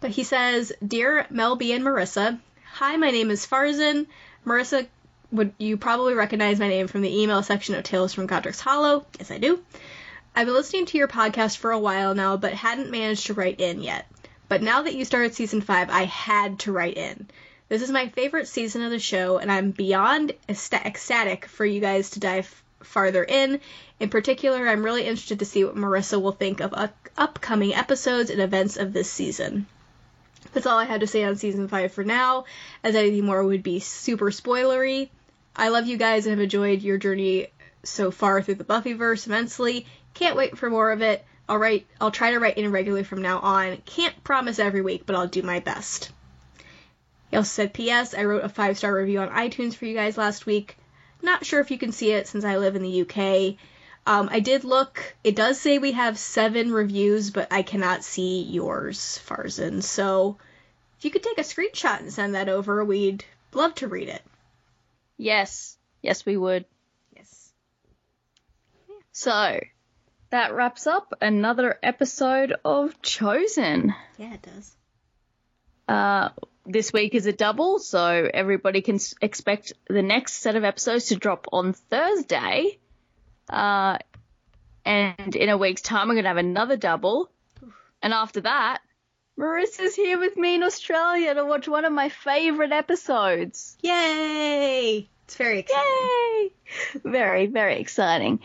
B: But he says, Dear Mel B and Marissa, Hi, my name is Farzan. Marissa, would you probably recognize my name from the email section of Tales from Godric's Hollow? Yes, I do. I've been listening to your podcast for a while now, but hadn't managed to write in yet. But now that you started season 5, I had to write in. This is my favorite season of the show, and I'm beyond ecsta- ecstatic for you guys to dive farther in. In particular, I'm really interested to see what Marissa will think of up- upcoming episodes and events of this season. That's all I had to say on season 5 for now, as anything more would be super spoilery. I love you guys and have enjoyed your journey so far through the Buffyverse immensely. Can't wait for more of it. I'll write I'll try to write in regularly from now on. Can't promise every week, but I'll do my best. He also said, P.S. I wrote a five star review on iTunes for you guys last week. Not sure if you can see it since I live in the UK. Um, I did look. It does say we have seven reviews, but I cannot see yours, Farzan. So if you could take a screenshot and send that over, we'd love to read it.
A: Yes, yes, we would.
B: Yes.
A: So, that wraps up another episode of Chosen.
B: Yeah, it does.
A: Uh, this week is a double, so everybody can expect the next set of episodes to drop on Thursday. Uh, and in a week's time, we're going to have another double. And after that, Marissa's here with me in Australia to watch one of my favourite episodes.
B: Yay! It's very exciting.
A: Yay! Very, very exciting.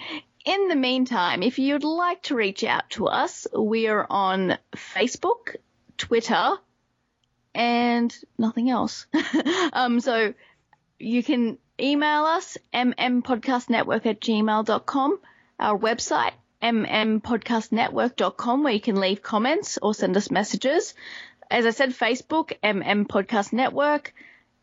A: In the meantime, if you'd like to reach out to us, we are on Facebook, Twitter, and nothing else. um, so you can email us, mmpodcastnetwork at gmail.com, our website, mmpodcastnetwork.com, where you can leave comments or send us messages. As I said, Facebook, MM Podcast Network.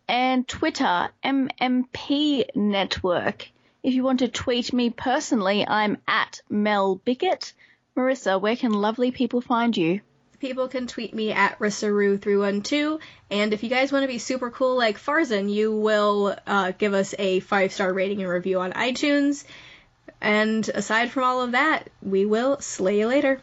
A: and Twitter, MMP Network. If you want to tweet me personally, I'm at Mel Bickett. Marissa, where can lovely people find you?
B: People can tweet me at Rissaru312, and if you guys want to be super cool like Farzan, you will uh, give us a five star rating and review on iTunes. And aside from all of that, we will slay you later.